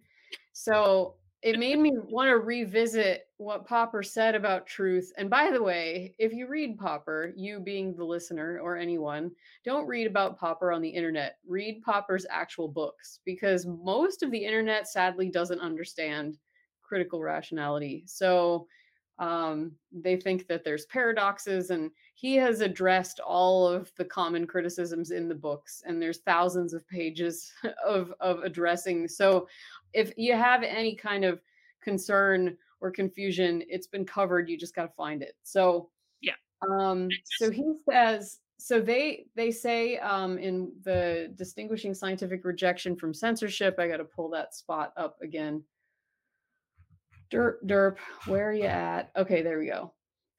So it made me want to revisit what Popper said about truth. And by the way, if you read Popper, you being the listener or anyone, don't read about Popper on the internet. Read Popper's actual books because most of the internet sadly doesn't understand critical rationality. So um, they think that there's paradoxes and he has addressed all of the common criticisms in the books and there's thousands of pages of of addressing. So if you have any kind of concern or confusion it's been covered you just got to find it. So Yeah. um so he says so they they say um in the distinguishing scientific rejection from censorship i got to pull that spot up again derp derp where are you at okay there we go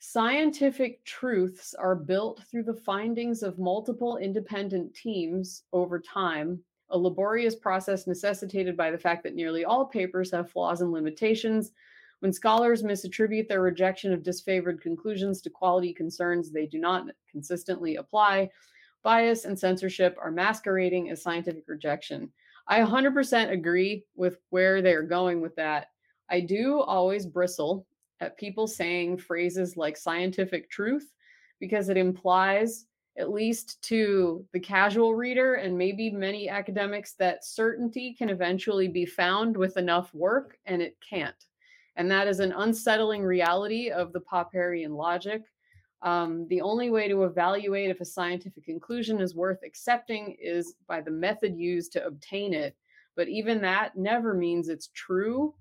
Scientific truths are built through the findings of multiple independent teams over time, a laborious process necessitated by the fact that nearly all papers have flaws and limitations. When scholars misattribute their rejection of disfavored conclusions to quality concerns they do not consistently apply, bias and censorship are masquerading as scientific rejection. I 100% agree with where they're going with that. I do always bristle at people saying phrases like scientific truth because it implies, at least to the casual reader and maybe many academics, that certainty can eventually be found with enough work, and it can't. And that is an unsettling reality of the Popperian logic. Um, the only way to evaluate if a scientific conclusion is worth accepting is by the method used to obtain it. But even that never means it's true.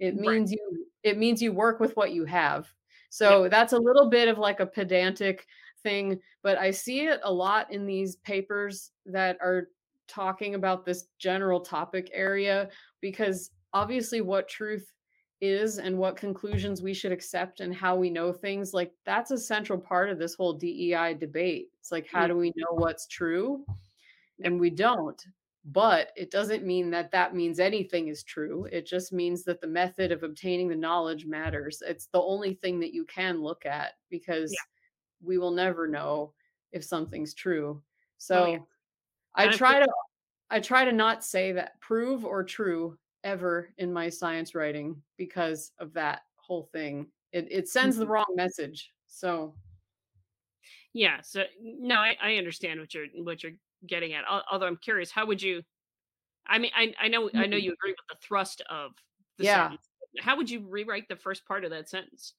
It Right. means you it means you work with what you have. So that's a little bit of like a pedantic thing, but I see it a lot in these papers that are talking about this general topic area because obviously what truth is and what conclusions we should accept and how we know things like that's a central part of this whole DEI debate. It's like how mm. do we know what's true? And we don't. But it doesn't mean that that means anything is true. It just means that the method of obtaining the knowledge matters. It's the only thing that you can look at because Yeah. we will never know if something's true. Oh, So yeah. I try to I try to not say that prove or true ever in my science writing because of that whole thing. It it sends the Mhm. wrong message. So Yeah. So no, I, I understand what you're what you're getting at. Although I'm curious, how would you? I mean, I I know I know Mhm. you agree with the thrust of the Yeah. sentence. How would you rewrite the first part of that sentence?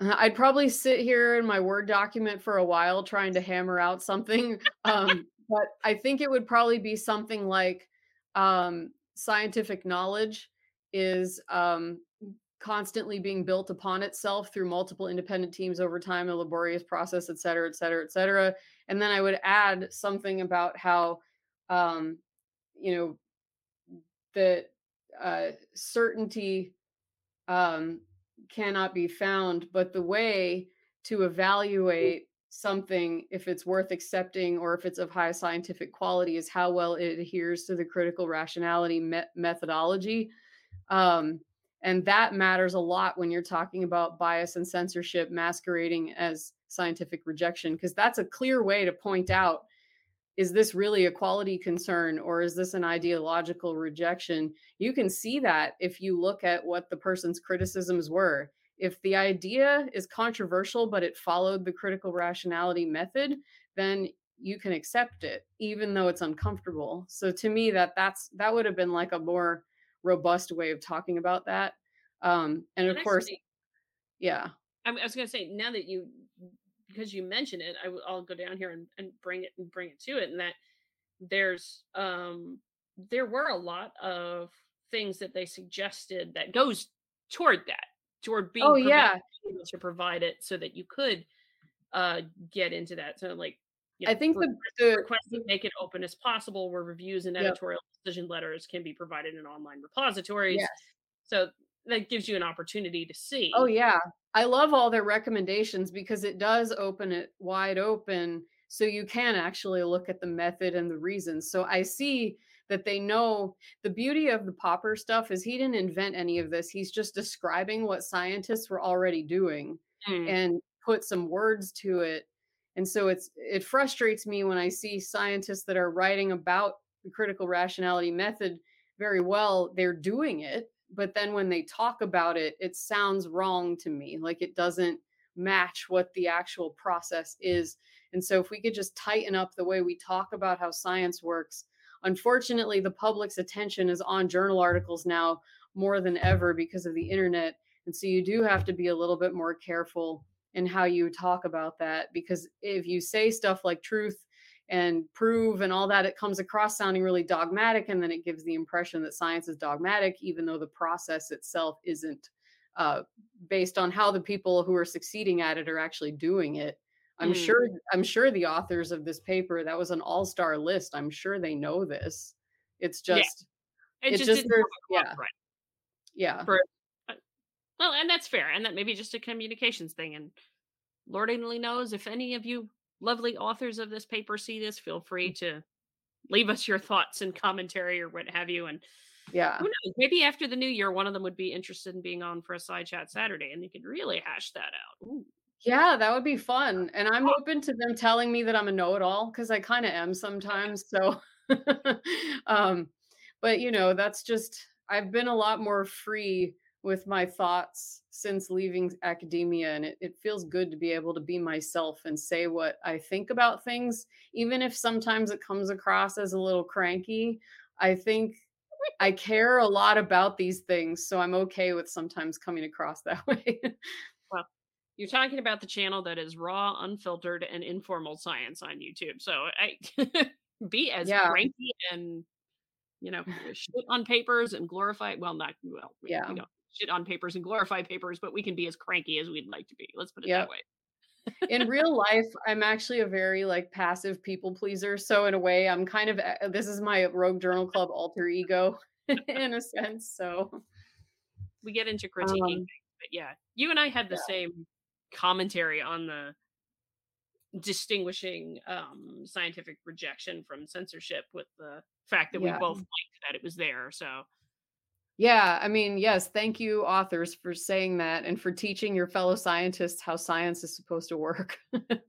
Uh, I'd probably sit here in my Word document for a while trying to hammer out something. Um, but I think it would probably be something like um, scientific knowledge is um, constantly being built upon itself through multiple independent teams over time, a laborious process, et cetera, et cetera, et cetera. And then I would add something about how, um, you know, that uh, certainty um, cannot be found, but the way to evaluate something, if it's worth accepting or if it's of high scientific quality, is how well it adheres to the critical rationality me- methodology. Um, and that matters a lot when you're talking about bias and censorship masquerading as scientific rejection, because that's a clear way to point out is this really a quality concern or is this an ideological rejection? You can see that if you look at what the person's criticisms were. If the idea is controversial, but it followed the critical rationality method, then you can accept it, even though it's uncomfortable. So to me, that that's that would have been like a more robust way of talking about that. Um, and of And course, yeah, I was going to say now that you because you mentioned it, I will I'll go down here and, and bring it and bring it to it, and that there's um there were a lot of things that they suggested that goes toward that toward being oh yeah, to provide it so that you could uh get into that so like you I think re- the the request to make it open as possible where reviews and editorial decision letters can be provided in online repositories. Yes. so that gives you an opportunity to see Oh yeah. I love all their recommendations because it does open it wide open so you can actually look at the method and the reasons. So I see that they know the beauty of the Popper stuff is he didn't invent any of this. He's just describing what scientists were already doing Mm. and put some words to it. And so it's it frustrates me when I see scientists that are writing about the critical rationality method very well, they're doing it, but then when they talk about it, it sounds wrong to me. Like it doesn't match what the actual process is. And so if we could just tighten up the way we talk about how science works, unfortunately the public's attention is on journal articles now more than ever because of the internet. And so you do have to be a little bit more careful in how you talk about that because if you say stuff like truth and prove and all that, it comes across sounding really dogmatic. And then it gives the impression that science is dogmatic, even though the process itself isn't uh, based on how the people who are succeeding at it are actually doing it. I'm Mm. sure I'm sure the authors of this paper that was an all-star list. I'm sure they know this. It's Yeah. just it, it just, just didn't there's- come across yeah. right. yeah. for uh, well and that's fair and that may be just a communications thing and lord only knows if any of you lovely authors of this paper see this feel free to leave us your thoughts and commentary or what have you and Yeah. who knows maybe after the new year one of them would be interested in being on for a side chat saturday and you could really hash that out Ooh. Yeah, that would be fun. And I'm open to them telling me that I'm a know-it-all because I kind of am sometimes. So, um, but you know, that's just I've been a lot more free with my thoughts since leaving academia, and it, it feels good to be able to be myself and say what I think about things, even if sometimes it comes across as a little cranky. I think I care a lot about these things, so I'm okay with sometimes coming across that way. Well you're talking about the channel that is raw unfiltered and informal science on youtube so i be as Yeah. cranky and you know shit on papers and glorify well not well we, Yeah. we don't shit on papers and glorify papers but we can be as cranky as we'd like to be let's put it Yep. that way in real life i'm actually a very like passive people pleaser so in a way i'm kind of uh, this is my rogue journal club alter ego in a sense so we get into critiquing Um, things, but yeah, you and I had the yeah. same commentary on the distinguishing um scientific rejection from censorship with the fact that we both liked that it was there. So Yeah, I mean, yes, thank you, authors, for saying that and for teaching your fellow scientists how science is supposed to work. and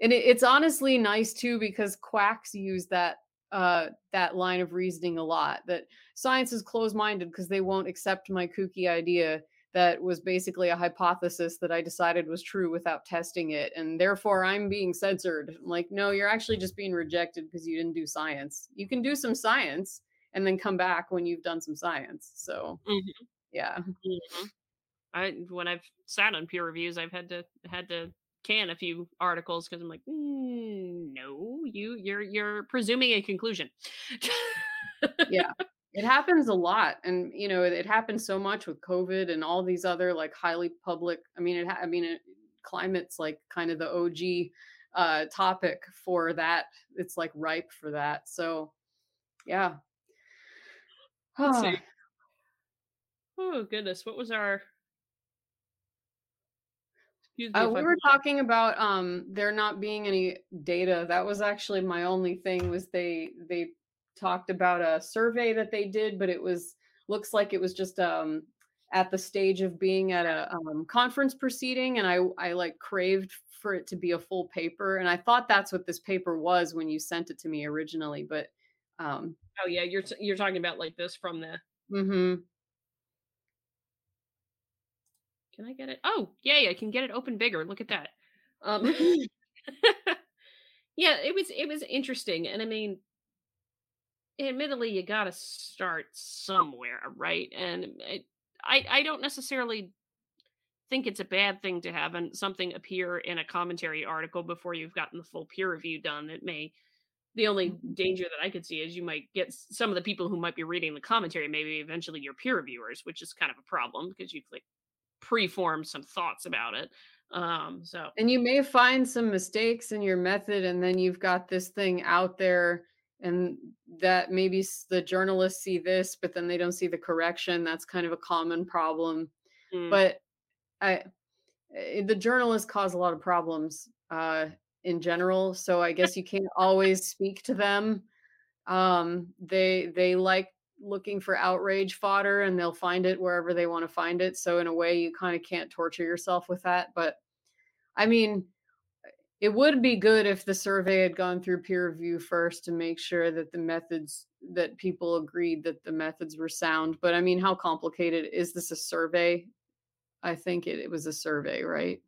it, it's honestly nice too because quacks use that uh that line of reasoning a lot that science is closed-minded because they won't accept my kooky idea that was basically a hypothesis that I decided was true without testing it and therefore I'm being censored. I'm like, no, you're actually just being rejected because you didn't do science. You can do some science and then come back when you've done some science. So Mhm. yeah. Mhm. I when I've sat on peer reviews, I've had to had to can a few articles because I'm like, "Mm, no, you you're you're presuming a conclusion. Yeah. It happens a lot. And you know, it, it happens so much with COVID and all these other like highly public. I mean, it ha- I mean it, climate's like kind of the OG uh topic for that. It's like ripe for that. So yeah. See. oh goodness, what was our? Excuse me Uh, we were talking about um there not being any data. That was actually my only thing was they they talked about a survey that they did, but it was looks like it was just um at the stage of being at a um, conference proceeding and I I like craved for it to be a full paper and I thought that's what this paper was when you sent it to me originally, but um Oh yeah, you're t- you're talking about like this from the. Mm-hmm. Can I get it? Oh yay, I can get it open bigger. Look at that. Um, yeah, it was it was interesting, and I mean, admittedly, you got to start somewhere, right? And it, I I don't necessarily think it's a bad thing to have an, something appear in a commentary article before you've gotten the full peer review done. It may the only Mhm. danger that I could see is you might get some of the people who might be reading the commentary, maybe eventually your peer reviewers, which is kind of a problem because you've like preformed some thoughts about it. Um, so And you may find some mistakes in your method, and then you've got this thing out there, and that maybe the journalists see this, but then they don't see the correction. That's kind of a common problem. mm, But I, eh, the journalists cause a lot of problems uh, in general, so I guess you can't always speak to them. Um, they they like looking for outrage fodder, and they'll find it wherever they want to find it. So in a way, you kind of can't torture yourself with that. But I mean, it would be good if the survey had gone through peer review first to make sure that the methods that people agreed that the methods were sound. But I mean, how complicated is this a survey? I think it, it was a survey, right?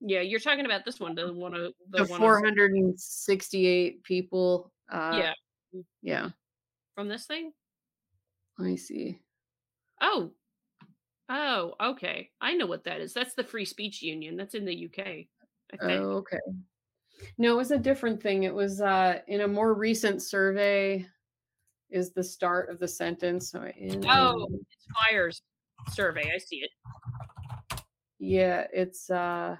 Yeah, you're talking about this one, the one of the, The one of- 468 people. Uh, yeah, Yeah. from this thing. Let me see. Oh, oh, okay. I know what that is. That's the Free Speech Union. That's in the UK. I think. Oh, okay. No, it was a different thing. It was uh, in a more recent survey. Is the start of the sentence? So in Oh, it's FIRE's survey. I see it. Yeah, it's uh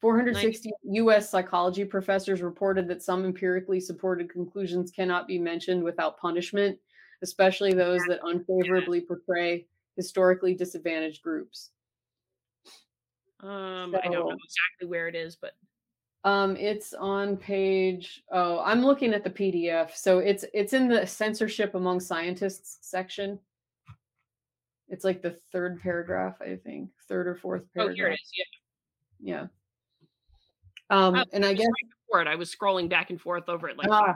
460 US psychology professors reported that some empirically supported conclusions cannot be mentioned without punishment, especially those that unfavorably portray historically disadvantaged groups. Um, I don't know exactly where it is, but Um it's on page oh, I'm looking at the PDF. So it's it's in the censorship among scientists section. It's like the third paragraph, I think, third or fourth paragraph. oh, here it is. Yeah. Yeah. Um, Oh, and I guess. I was scrolling back and forth over it like ah,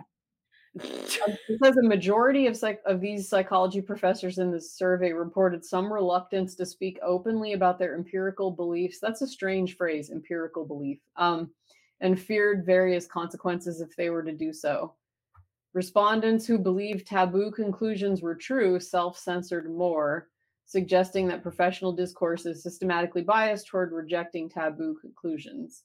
it says a majority of psych- of these psychology professors in this survey reported some reluctance to speak openly about their empirical beliefs. That's a strange phrase, empirical belief. Um, and feared various consequences if they were to do so. Respondents who believed taboo conclusions were true self-censored more, suggesting that professional discourse is systematically biased toward rejecting taboo conclusions.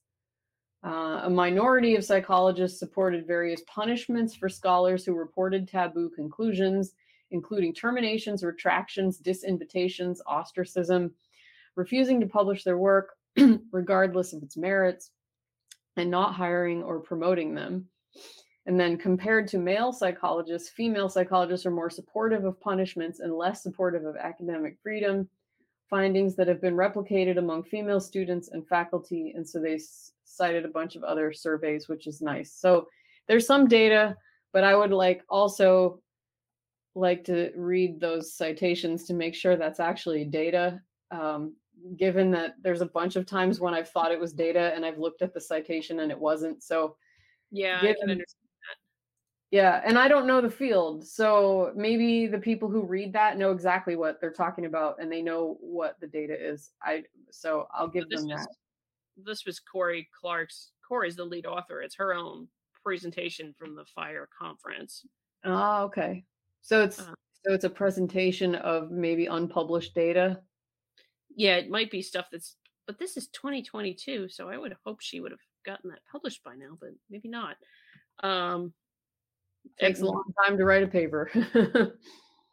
Uh, a minority of psychologists supported various punishments for scholars who reported taboo conclusions, including terminations, retractions, disinvitations, ostracism, refusing to publish their work, regardless of its merits, and not hiring or promoting them. And then compared to male psychologists, female psychologists are more supportive of punishments and less supportive of academic freedom. Findings that have been replicated among female students and faculty. And so they cited a bunch of other surveys, which is nice. So there's some data, but I would like also like to read those citations to make sure that's actually data. Um, given that there's a bunch of times when I've thought it was data and I've looked at the citation and it wasn't. So Yeah, I Given- yeah, and I don't know the field. So maybe the people who read that know exactly what they're talking about and they know what the data is. I so I'll give them that. This was Cory Clark's. Cory's the lead author. It's her own presentation from the FIRE conference. Ah, okay. So it's Uh. so it's a presentation of maybe unpublished data. Yeah, it might be stuff that's, but this is 2022, so I would hope she would have gotten that published by now, but maybe not. Um, Takes a long time to write a paper.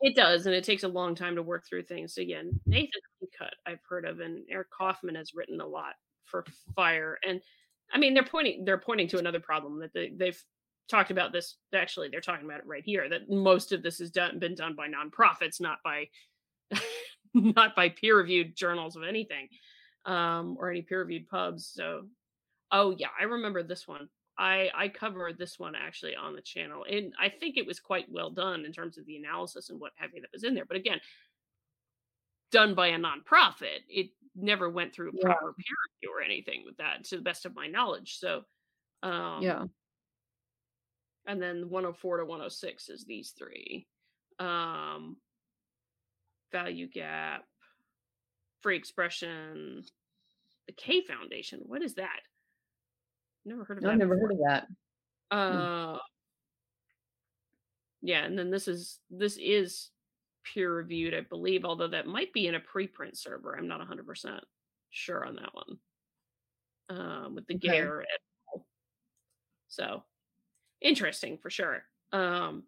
It does, and it takes a long time to work through things. So yeah, Nathan Cut I've heard of, and Eric Kaufmann has written a lot for FIRE. And I mean, they're pointing they're pointing to another problem that they, they've talked about this. Actually, they're talking about it right here. That most of this has done been done by nonprofits, not by not by peer reviewed journals of anything, um, or any peer reviewed pubs. So, oh yeah, I remember this one. I I covered this one actually on the channel, and I think it was quite well done in terms of the analysis and what have you that was in there. But again, done by a nonprofit, it never went through Yeah. proper peer review or anything with that, to the best of my knowledge. So, um, yeah. and then 104 to 106 is these three um value gap free expression the k foundation what is that never heard of that I've never before. heard of that. uh yeah and then this is this is peer reviewed i believe although that might be in a preprint server i'm not 100% sure on that one um with the Okay. et so interesting for sure um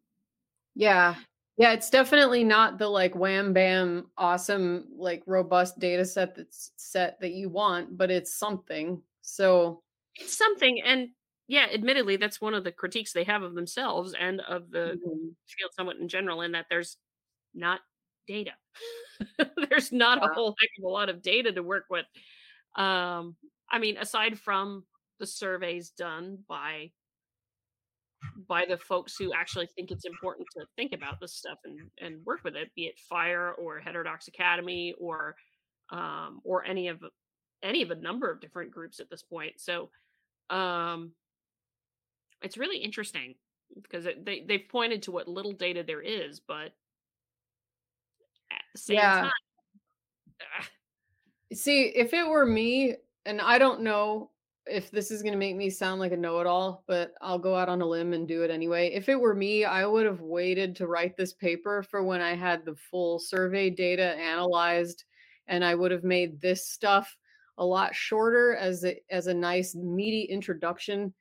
Yeah. Yeah, it's definitely not the like wham bam awesome like robust data set that's set that you want, but it's something. So it's something and yeah admittedly that's one of the critiques they have of themselves and of the mhm, field somewhat in general in that there's not data. There's not a whole heck of a lot of data to work with. Um i mean aside from the surveys done by by the folks who actually think it's important to think about this stuff and and work with it be it FIRE or heterodox academy or um or any of any of a number of different groups at this point. So um it's really interesting because it, they they've pointed to what little data there is but the same Yeah. time see if it were me, and I don't know if this is gonna make me sound like a know-it-all, but I'll go out on a limb and do it anyway. If it were me, I would have waited to write this paper for when I had the full survey data analyzed, and I would have made this stuff a lot shorter as a as a nice meaty introduction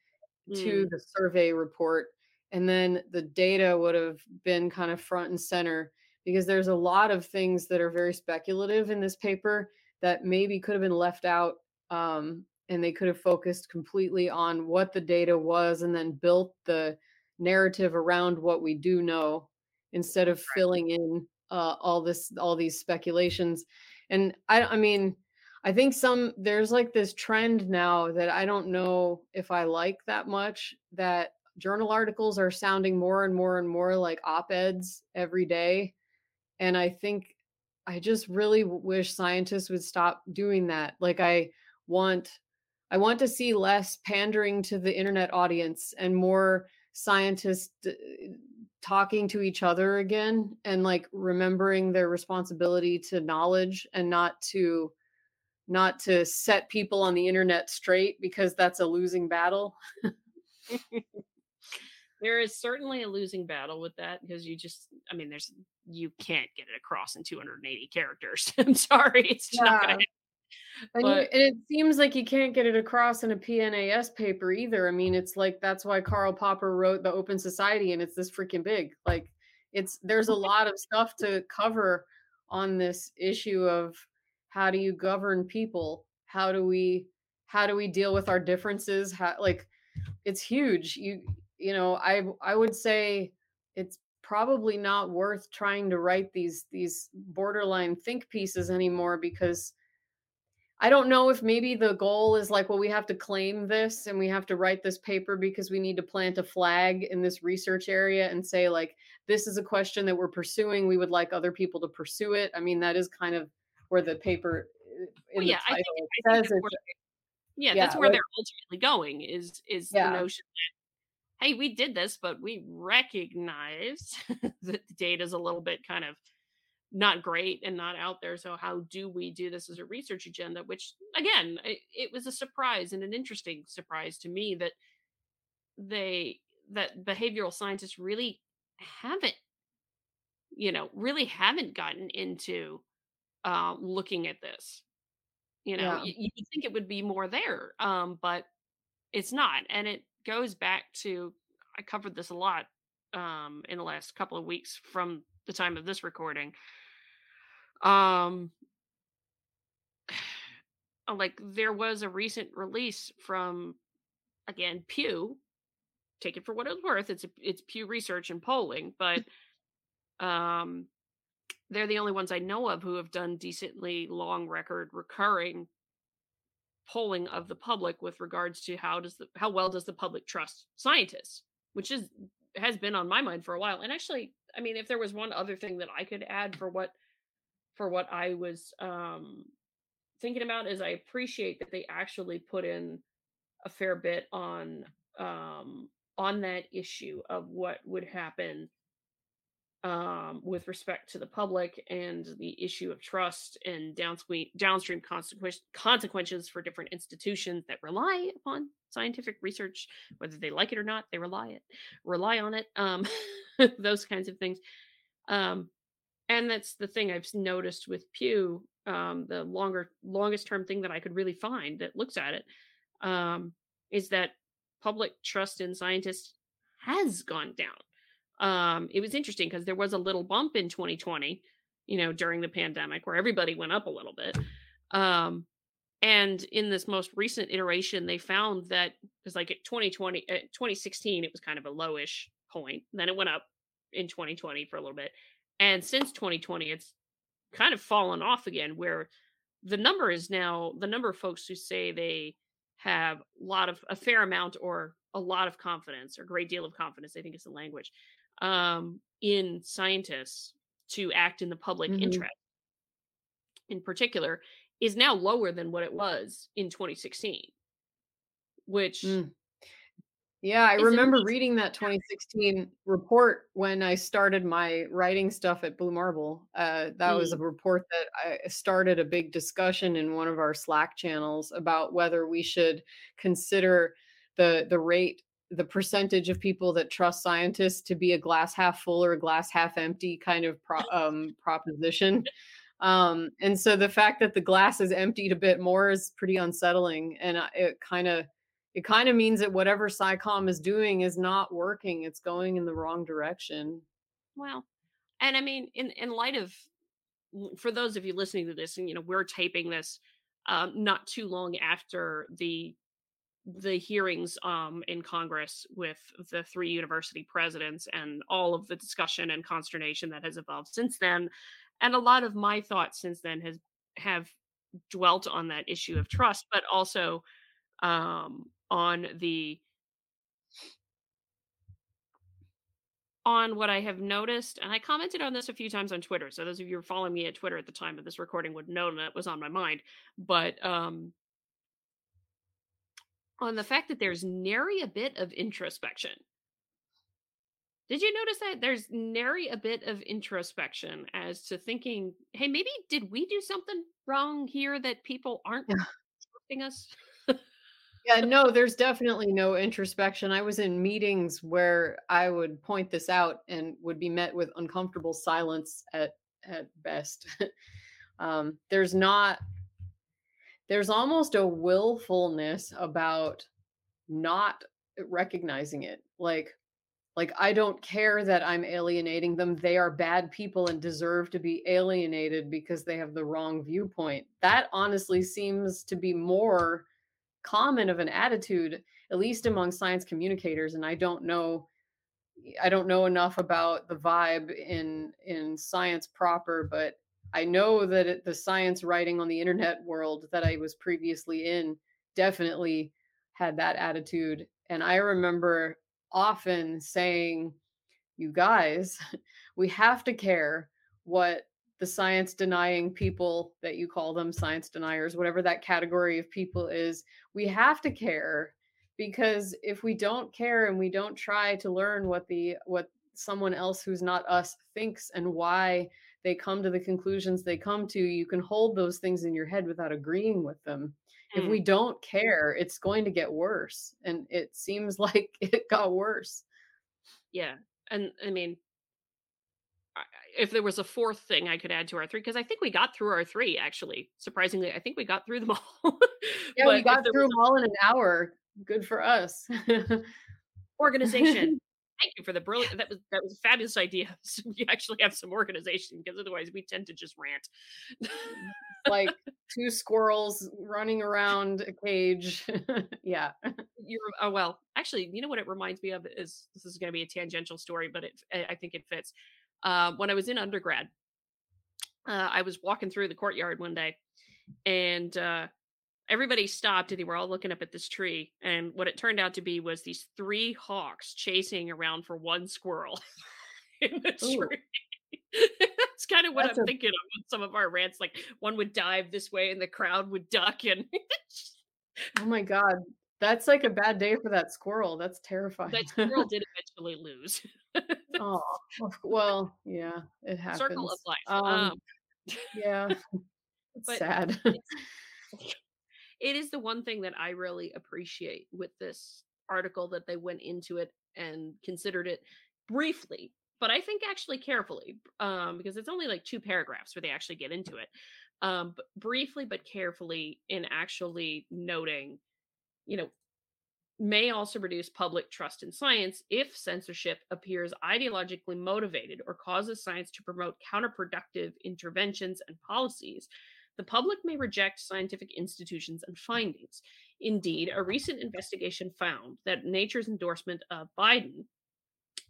to mm, the survey report and then the data would have been kind of front and center because there's a lot of things that are very speculative in this paper that maybe could have been left out um, and they could have focused completely on what the data was and then built the narrative around what we do know instead of filling in uh, all this all these speculations. And i i mean I think some there's like this trend now that I don't know if I like that much that journal articles are sounding more and more and more like op-eds every day and I think I just really wish scientists would stop doing that. Like I want I want to see less pandering to the internet audience and more scientists uh, talking to each other again and like remembering their responsibility to knowledge and not to not to set people on the internet straight because that's a losing battle. there is certainly a losing battle with that because you just i mean there's you can't get it across in 280 characters i'm sorry it's just not gonna Yeah. And, you, and it seems like you can't get it across in a PNAS paper either. I mean, it's like that's why Karl Popper wrote the Open Society, and it's this freaking big. Like, it's there's a lot of stuff to cover on this issue of how do you govern people? How do we how do we deal with our differences? How like it's huge. You you know, I I would say it's probably not worth trying to write these these borderline think pieces anymore because I don't know if maybe the goal is like, well, we have to claim this and we have to write this paper because we need to plant a flag in this research area and say, like, this is a question that we're pursuing. We would like other people to pursue it. I mean, that is kind of where the paper uh, well, yeah, the I think, I think it. where, yeah, Yeah, that's where like- they're ultimately going is is Yeah. the notion that hey, we did this, but we recognize that the data is a little bit kind of not great and not out there. So how do we do this as a research agenda? Which again, it, it was a surprise and an interesting surprise to me that they that behavioral scientists really haven't, you know, really haven't gotten into uh, looking at this. You know, Yeah. y- you think it would be more there, um, but it's not, and it goes back to I covered this a lot um, in the last couple of weeks from the time of this recording. Um, like there was a recent release from again Pew. Take it for what it's worth. It's a, it's Pew Research and polling, but um, they're the only ones I know of who have done decently long record recurring polling of the public with regards to how does the how well does the public trust scientists, which is has been on my mind for a while. And actually, I mean, if there was one other thing that I could add for what for what I was um thinking about is I appreciate that they actually put in a fair bit on um on that issue of what would happen um with respect to the public and the issue of trust and downstream downstream consequences for different institutions that rely upon scientific research whether they like it or not they rely it rely on it um those kinds of things um and that's the thing I've noticed with Pew. Um, the longer, longest term thing that I could really find that looks at it um, is that public trust in scientists has gone down. Um, it was interesting because there was a little bump in 2020, you know, during the pandemic where everybody went up a little bit. Um, and in this most recent iteration, they found that because like at 2020, at 2016, it was kind of a lowish point. Then it went up in 2020 for a little bit. And since 2020, it's kind of fallen off again, where the number is now the number of folks who say they have a lot of a fair amount or a lot of confidence or great deal of confidence, I think is the language, um, in scientists to act in the public Mhm. interest in particular is now lower than what it was in 2016, which Mm. Yeah, I remember reading that 2016 report when I started my writing stuff at Blue Marble. Uh, that was a report that I started a big discussion in one of our Slack channels about whether we should consider the the rate, the percentage of people that trust scientists to be a glass half full or a glass half empty kind of pro, um, proposition. Um, and so the fact that the glass is emptied a bit more is pretty unsettling, and it kind of it kind of means that whatever SciComm is doing is not working. It's going in the wrong direction. Well, and I mean, in in light of for those of you listening to this, and you know, we're taping this um, not too long after the the hearings um, in Congress with the three university presidents and all of the discussion and consternation that has evolved since then, and a lot of my thoughts since then has have dwelt on that issue of trust, but also um, on the on what I have noticed, and I commented on this a few times on Twitter. So those of you who are following me at Twitter at the time of this recording would know that was on my mind. But um on the fact that there's nary a bit of introspection. Did you notice that there's nary a bit of introspection as to thinking, hey, maybe did we do something wrong here that people aren't Yeah. us? Yeah, no, there's definitely no introspection. I was in meetings where I would point this out and would be met with uncomfortable silence at at best. um, there's not there's almost a willfulness about not recognizing it. Like like I don't care that I'm alienating them. They are bad people and deserve to be alienated because they have the wrong viewpoint. That honestly seems to be more common of an attitude at least among science communicators and i don't know i don't know enough about the vibe in in science proper but i know that it, the science writing on the internet world that i was previously in definitely had that attitude and i remember often saying you guys we have to care what the science denying people that you call them science deniers whatever that category of people is we have to care because if we don't care and we don't try to learn what the what someone else who's not us thinks and why they come to the conclusions they come to you can hold those things in your head without agreeing with them mm. if we don't care it's going to get worse and it seems like it got worse yeah and i mean if there was a fourth thing I could add to our three, because I think we got through our three actually. Surprisingly, I think we got through them all. yeah, we got through them all in an hour. Good for us. organization. Thank you for the brilliant. That was that was a fabulous idea. So we actually have some organization because otherwise we tend to just rant. like two squirrels running around a cage. yeah. You're oh well. Actually, you know what it reminds me of is this is going to be a tangential story, but it I think it fits uh, when I was in undergrad, uh, I was walking through the courtyard one day, and uh, everybody stopped and they were all looking up at this tree. And what it turned out to be was these three hawks chasing around for one squirrel in the tree. That's kind of what That's I'm a... thinking of with some of our rants. Like one would dive this way and the crowd would duck and Oh my god. That's like a bad day for that squirrel. That's terrifying. That squirrel did eventually lose. oh, well, yeah, it happens. Circle of life. Um, um yeah, it's sad. It's, it is the one thing that I really appreciate with this article that they went into it and considered it briefly, but I think actually carefully, um, because it's only like two paragraphs where they actually get into it. Um, but briefly but carefully in actually noting you know, may also reduce public trust in science if censorship appears ideologically motivated or causes science to promote counterproductive interventions and policies. The public may reject scientific institutions and findings. Indeed, a recent investigation found that Nature's endorsement of Biden,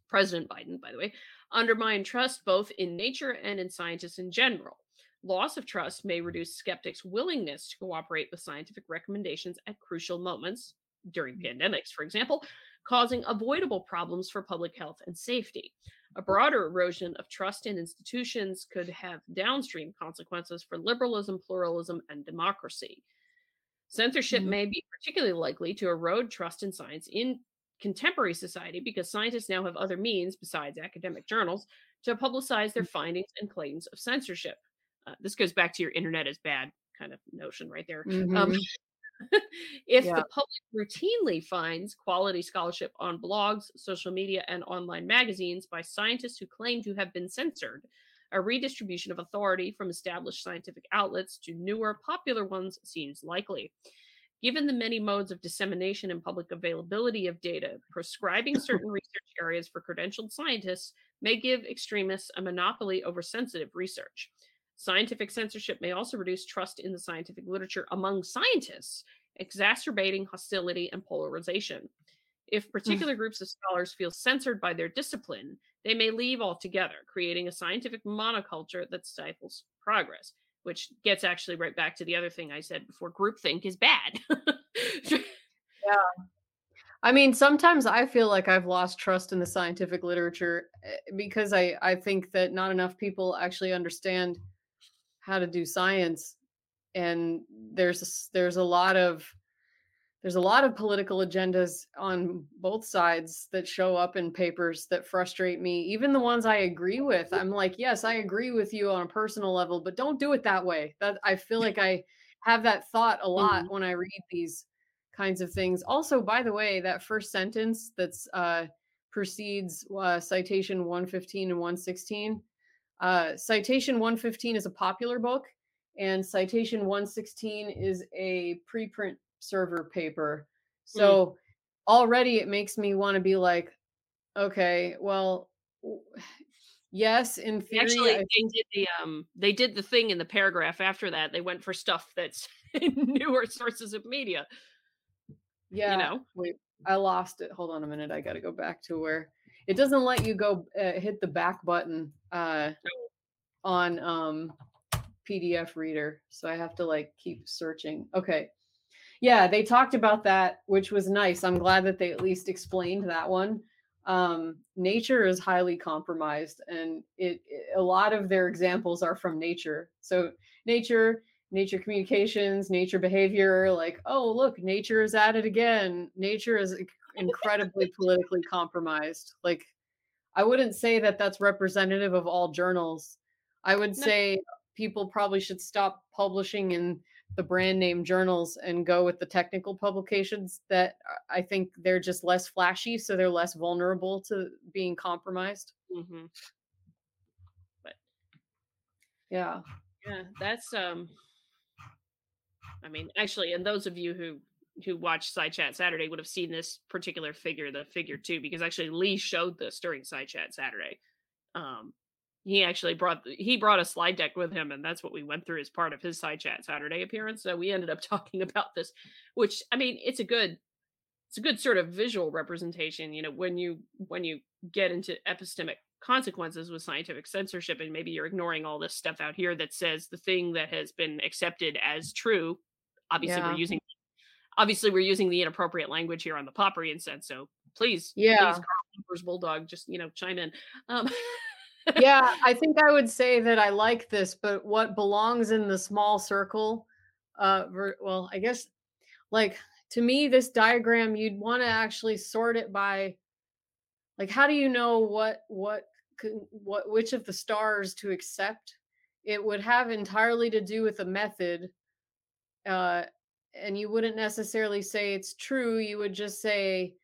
President Biden, by the way, undermined trust both in nature and in scientists in general. Loss of trust may reduce skeptics' willingness to cooperate with scientific recommendations at crucial moments, during pandemics, for example, causing avoidable problems for public health and safety. A broader erosion of trust in institutions could have downstream consequences for liberalism, pluralism, and democracy. Censorship mm-hmm. may be particularly likely to erode trust in science in contemporary society because scientists now have other means besides academic journals to publicize their mm. findings and claims of censorship. Uh, this goes back to your internet is bad kind of notion right there. Um, mm-hmm. Um, if yeah. the public routinely finds quality scholarship on blogs, social media, and online magazines by scientists who claim to have been censored, a redistribution of authority from established scientific outlets to newer, popular ones seems likely. Given the many modes of dissemination and public availability of data, prescribing certain research areas for credentialed scientists may give extremists a monopoly over sensitive research. Scientific censorship may also reduce trust in the scientific literature among scientists, exacerbating hostility and polarization. If particular groups of scholars feel censored by their discipline, they may leave altogether, creating a scientific monoculture that stifles progress, which gets actually right back to the other thing I said before groupthink is bad. yeah. I mean, sometimes I feel like I've lost trust in the scientific literature eh, because I, I think that not enough people actually understand how to do science and there's there's a lot of there's a lot of political agendas on both sides that show up in papers that frustrate me even the ones i agree with. I'm like yes i agree with you on a personal level but don't do it that way. That i feel like i have that thought a lot mm-hmm. when i read these kinds of things. Also by the way that first sentence that's uh precedes uh, citation 115 and 116 uh, Citation 115 is a popular book, and Citation 116 is a preprint server paper. Hmm. So mm. already it makes me want to be like, okay, well, yes, in theory. Actually, I they did the um, they did the thing in the paragraph after that. They went for stuff that's newer sources of media. Yeah. You know. Wait, I lost it. Hold on a minute. I got to go back to where it doesn't let you go uh, hit the back button uh, on um, PDF reader. So I have to like keep searching. Okay. Yeah, they talked about that, which was nice. I'm glad that they at least explained that one. Um, nature is highly compromised, and it, it a lot of their examples are from nature. So nature nature communications, nature behavior, like, oh, look, nature is at it again. Nature is incredibly politically compromised. Like, I wouldn't say that that's representative of all journals. I would no. say people probably should stop publishing in the brand name journals and go with the technical publications that uh, I think they're just less flashy, so they're less vulnerable to being compromised. Mm-hmm. But yeah, yeah, that's um I mean, actually, and those of you who who watched Side Chat Saturday would have seen this particular figure, the figure two, because actually Lee showed this during Side Chat Saturday. Um, he actually brought he brought a slide deck with him, and that's what we went through as part of his Side Chat Saturday appearance. So we ended up talking about this, which I mean, it's a good it's a good sort of visual representation. You know, when you when you get into epistemic consequences with scientific censorship and maybe you're ignoring all this stuff out here that says the thing that has been accepted as true obviously yeah. we're using obviously we're using the inappropriate language here on the Popperian sense. So please, yeah, please, Bulldog, just you know, chime in. Um, yeah, I think I would say that I like this, but what belongs in the small circle, uh, ver- well, I guess, like to me, this diagram, you'd want to actually sort it by, like, how do you know what what what which of the stars to accept? It would have entirely to do with the method uh, and you wouldn't necessarily say it's true. You would just say,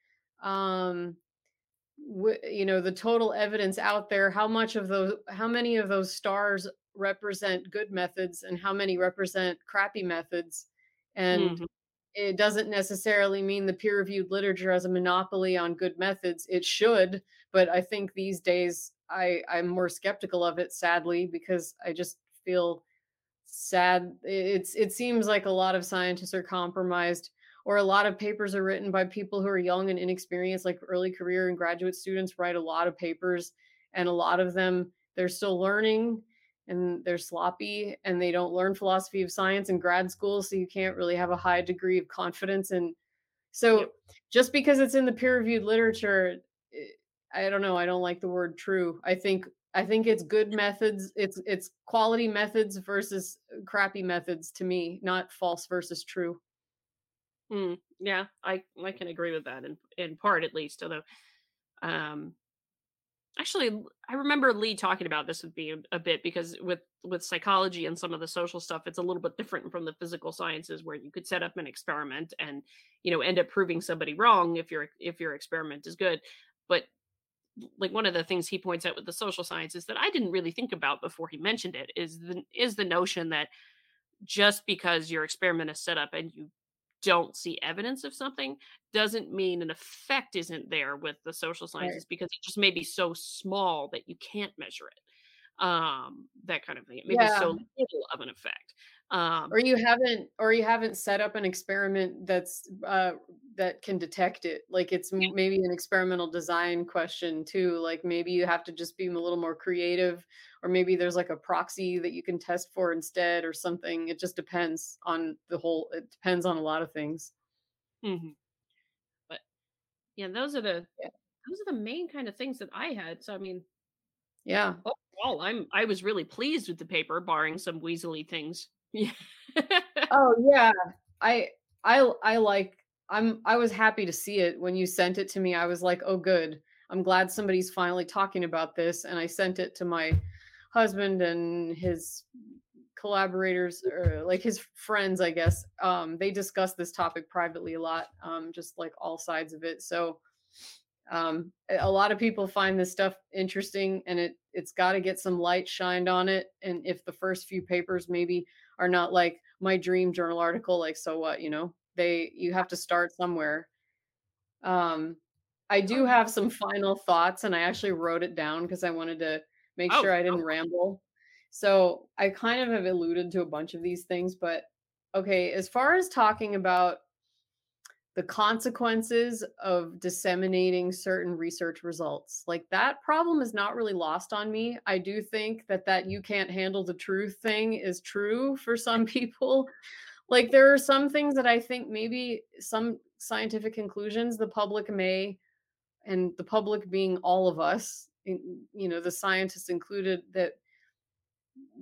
um, w- you know, the total evidence out there. How much of those? How many of those stars represent good methods, and how many represent crappy methods? And mm-hmm. it doesn't necessarily mean the peer-reviewed literature has a monopoly on good methods. It should, but I think these days I I'm more skeptical of it, sadly, because I just feel sad it's it seems like a lot of scientists are compromised or a lot of papers are written by people who are young and inexperienced like early career and graduate students write a lot of papers and a lot of them they're still learning and they're sloppy and they don't learn philosophy of science in grad school so you can't really have a high degree of confidence and so yep. just because it's in the peer reviewed literature i don't know i don't like the word true i think I think it's good methods. It's it's quality methods versus uh, crappy methods to me, not false versus true. Mm, yeah, I I can agree with that in in part at least. Although, um, actually, I remember Lee talking about this with me a, a bit because with with psychology and some of the social stuff, it's a little bit different from the physical sciences where you could set up an experiment and you know end up proving somebody wrong if your if your experiment is good. But like one of the things he points out with the social sciences that I didn't really think about before he mentioned it is the is the notion that just because your experiment is set up and you don't see evidence of something doesn't mean an effect isn't there with the social sciences right. because it just may be so small that you can't measure it um that kind of thing it may yeah. be so little of an effect um, or you haven't or you haven't set up an experiment that's uh, that can detect it like it's yeah. maybe an experimental design question too like maybe you have to just be a little more creative or maybe there's like a proxy that you can test for instead or something it just depends on the whole it depends on a lot of things mm-hmm. but yeah those are the yeah. those are the main kind of things that i had so i mean yeah overall i'm i was really pleased with the paper barring some weaselly things yeah. oh yeah. I I I like I'm I was happy to see it when you sent it to me. I was like, "Oh good. I'm glad somebody's finally talking about this." And I sent it to my husband and his collaborators or like his friends, I guess. Um they discuss this topic privately a lot, um just like all sides of it. So um a lot of people find this stuff interesting and it it's got to get some light shined on it and if the first few papers maybe are not like my dream journal article like so what you know? They you have to start somewhere. Um i do have some final thoughts and i actually wrote it down because i wanted to make oh, sure i didn't oh. ramble. So i kind of have alluded to a bunch of these things but okay as far as talking about the consequences of disseminating certain research results. Like that problem is not really lost on me. I do think that that you can't handle the truth thing is true for some people. Like there are some things that I think maybe some scientific conclusions the public may and the public being all of us, you know, the scientists included that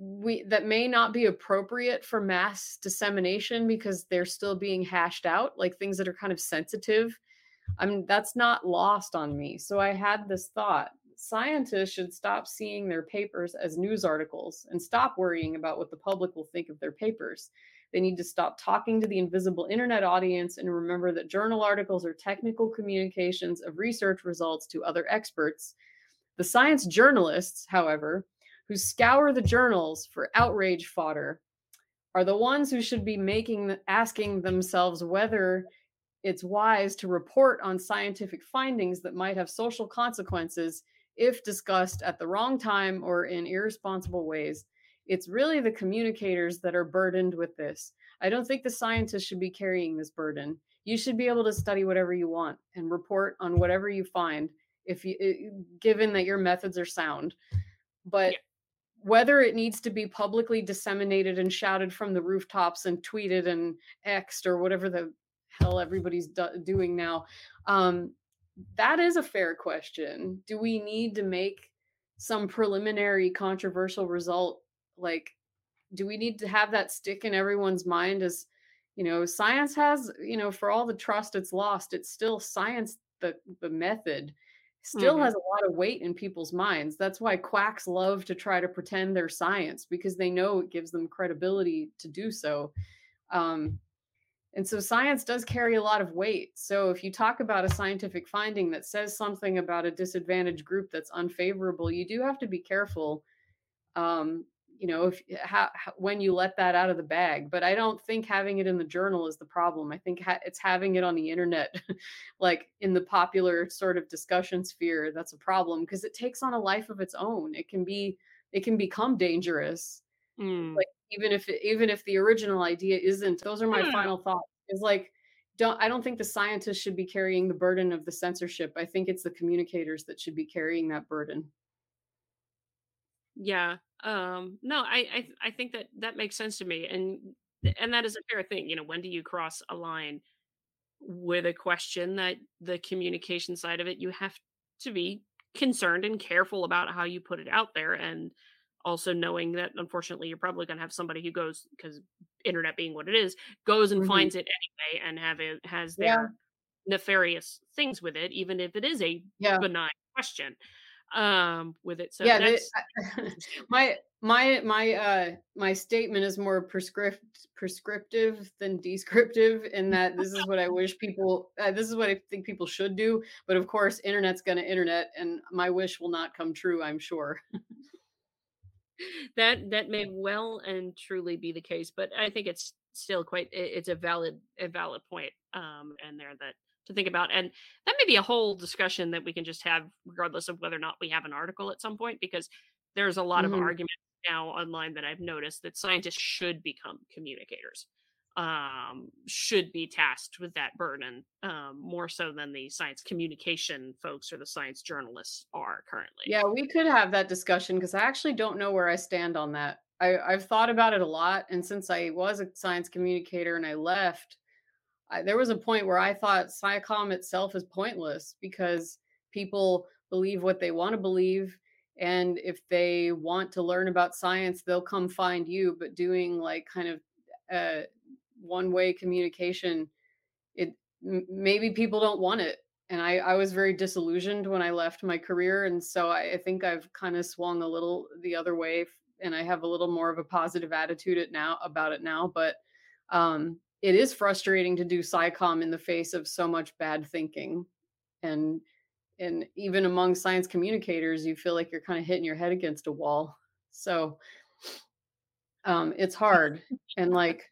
we that may not be appropriate for mass dissemination because they're still being hashed out like things that are kind of sensitive. I mean that's not lost on me. So i had this thought scientists should stop seeing their papers as news articles and stop worrying about what the public will think of their papers. They need to stop talking to the invisible internet audience and remember that journal articles are technical communications of research results to other experts. The science journalists however who scour the journals for outrage fodder are the ones who should be making asking themselves whether it's wise to report on scientific findings that might have social consequences if discussed at the wrong time or in irresponsible ways. It's really the communicators that are burdened with this. I don't think the scientists should be carrying this burden. You should be able to study whatever you want and report on whatever you find if you given that your methods are sound. But yeah whether it needs to be publicly disseminated and shouted from the rooftops and tweeted and xed or whatever the hell everybody's do- doing now um, that is a fair question. Do we need to make some preliminary controversial result? Like do we need to have that stick in everyone's mind as you know science has you know for all the trust it's lost it's still science the the method still mm-hmm. has a lot of weight in people's minds. That's why quacks love to try to pretend they're science because they know it gives them credibility to do so. Um, and so science does carry a lot of weight. So if you talk about a scientific finding that says something about a disadvantaged group that's unfavorable, you do have to be careful um, you know if how, when you let that out of the bag but i don't think having it in the journal is the problem i think ha- it's having it on the internet like in the popular sort of discussion sphere that's a problem because it takes on a life of its own it can be it can become dangerous mm. like even if it, even if the original idea isn't those are my mm. final thoughts is like don't i don't think the scientists should be carrying the burden of the censorship i think it's the communicators that should be carrying that burden yeah. Um, no, I, I I think that that makes sense to me, and and that is a fair thing. You know, when do you cross a line with a question that the communication side of it, you have to be concerned and careful about how you put it out there, and also knowing that unfortunately you're probably going to have somebody who goes because internet being what it is goes and mm-hmm. finds it anyway and have it has their yeah. nefarious things with it even if it is a yeah. benign question um with it so yeah they, my my my uh my statement is more prescript prescriptive than descriptive in that this is what i wish people uh, this is what i think people should do but of course internet's to internet and my wish will not come true i'm sure. That that may well and truly be the case but i think it's still quite it's a valid a valid point um and there that to think about. And that may be a whole discussion that we can just have, regardless of whether or not we have an article at some point, because there's a lot mm-hmm. of argument now online that I've noticed that scientists should become communicators, um, should be tasked with that burden um, more so than the science communication folks or the science journalists are currently. Yeah, we could have that discussion because I actually don't know where I stand on that. I, I've thought about it a lot. And since I was a science communicator and I left, I, there was a point where I thought SciComm itself is pointless because people believe what they want to believe. And if they want to learn about science, they'll come find you. But doing like kind of uh, one way communication, it m- maybe people don't want it. And I, I was very disillusioned when I left my career. And so I, I think I've kind of swung a little the other way and I have a little more of a positive attitude it now about it now. But um, it is frustrating to do SciComm in the face of so much bad thinking. And and even among science communicators, you feel like you're kind of hitting your head against a wall. So um it's hard. and like,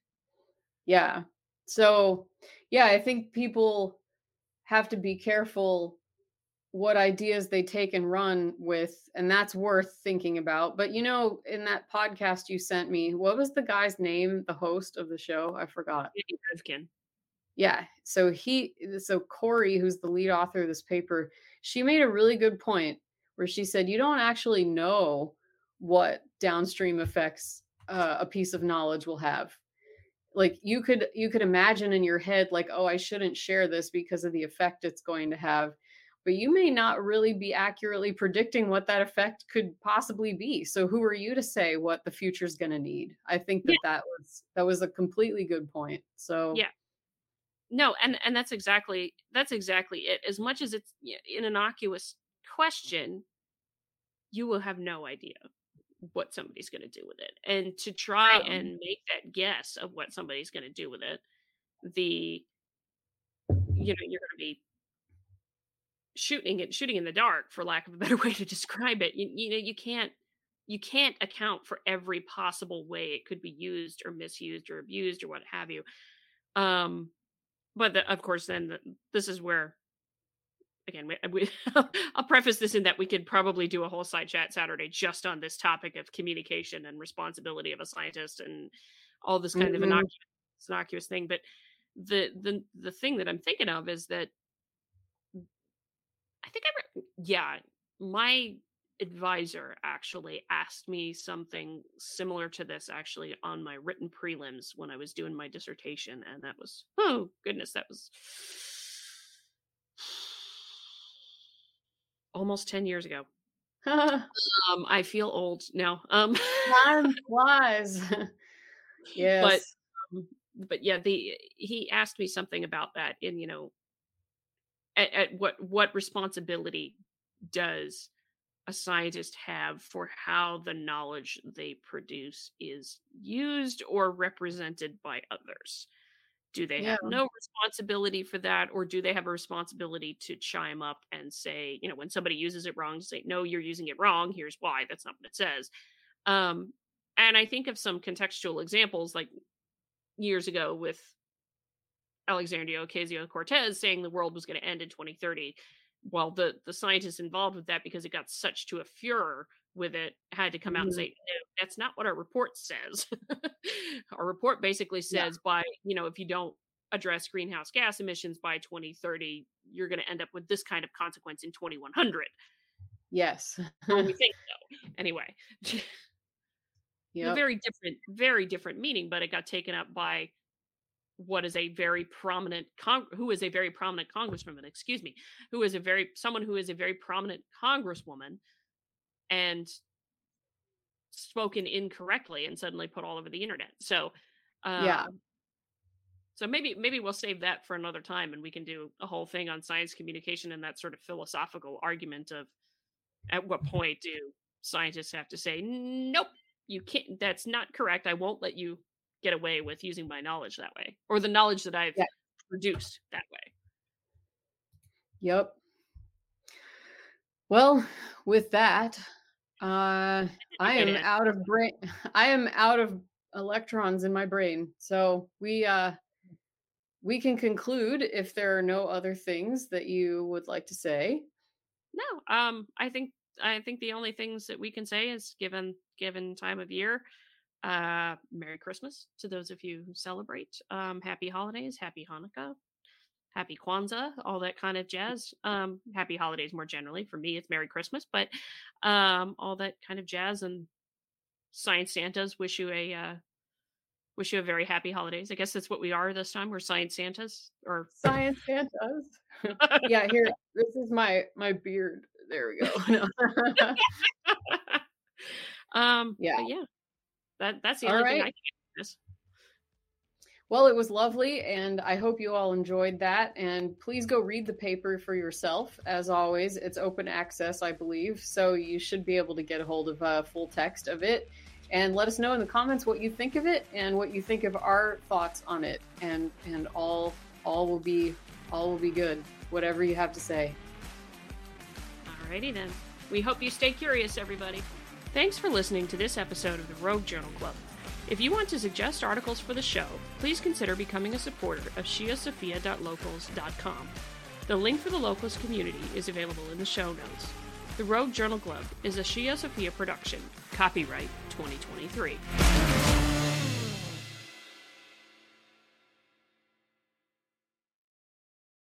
yeah. So yeah, I think people have to be careful what ideas they take and run with and that's worth thinking about but you know in that podcast you sent me what was the guy's name the host of the show i forgot Rivkin. yeah. So he, so Cory, who's the lead author of this paper, she made a really good point where she said, you don't actually know what downstream effects uh, a piece of knowledge will have like you could you could imagine in your head like oh i shouldn't share this because of the effect it's going to have but you may not really be accurately predicting what that effect could possibly be. So who are you to say what the future is going to need? I think that yeah. that was that was a completely good point so yeah. No and and that's exactly that's exactly it. As much as it's an innocuous question you will have no idea what somebody's going to do with it. And to try um, and make that guess of what somebody's going to do with it the you know you're going to be shooting it shooting in the dark for lack of a better way to describe it you, you know you can't you can't account for every possible way it could be used or misused or abused or what have you um but the, of course then the, this is where again, we, we I'll preface this in that we could probably do a whole side chat Saturday just on this topic of communication and responsibility of a scientist and all this kind mm-hmm. of innocuous, innocuous thing. But the the the thing that I'm thinking of is that think I re- yeah, my advisor actually asked me something similar to this actually on my written prelims when I was doing my dissertation and that was oh goodness that was almost 10 years ago. um, I feel old now. Um, Time flies. yes. But, um, but yeah, the he asked me something about that in, you know, at, at what what responsibility does a scientist have for how the knowledge they produce is used or represented by others? do they yeah. have no responsibility for that or do they have a responsibility to chime up and say you know when somebody uses it wrong say no you're using it wrong here's why that's not what it says um and i think of some contextual examples like years ago with alexandria ocasio-cortez saying the world was going to end in 2030 well the the scientists involved with that because it got such to a furor with it had to come out mm-hmm. and say no that's not what our report says. Our report basically says yeah. by you know if you don't address greenhouse gas emissions by 2030 you're going to end up with this kind of consequence in 2100 yes. Well, we think so. Anyway. Yeah very different very different meaning but it got taken up by what is a very prominent con- who is a very prominent congresswoman excuse me who is a very someone who is a very prominent congresswoman and spoken incorrectly and suddenly put all over the internet. So, um, yeah. So maybe maybe we'll save that for another time, and we can do a whole thing on science communication and that sort of philosophical argument of at what point do scientists have to say nope you can't that's not correct i won't let you get away with using my knowledge that way or the knowledge that i've yeah. produced that way yep well with that uh, I am out of brain. I am out of electrons in my brain. So we uh, we can conclude if there are no other things that you would like to say. No, um, I think I think the only things that we can say is given given time of year, uh, Merry Christmas to those of you who celebrate. Um, happy holidays, Happy Hanukkah, happy Kwanzaa, all that kind of jazz. Um, happy holidays more generally. For me, it's Merry Christmas, but um, all that kind of jazz and science Santas wish you a uh, wish you a very happy holidays. I guess that's what we are this time. We're science Santas or science Santas. yeah, here. This is my my beard. There we go. um. Yeah. Yeah. That that's the all only right. thing I can. This. Well, it was lovely, and I hope you all enjoyed that. And please go read the paper for yourself. As always, it's open access, I believe, so you should be able to get a hold of a full text of it. And let us know in the comments what you think of it and what you think of our thoughts on it. And and all all will be all will be good. Whatever you have to say. Alrighty then. We hope you stay curious, everybody. Thanks for listening to this episode of the Rogue Journal Club. If you want to suggest articles for the show, please consider becoming a supporter of sciosophia.locals.com. The link for the Locals community is available in the show notes. The Rogue Journal Club is a ScioSophia production, copyright 2023.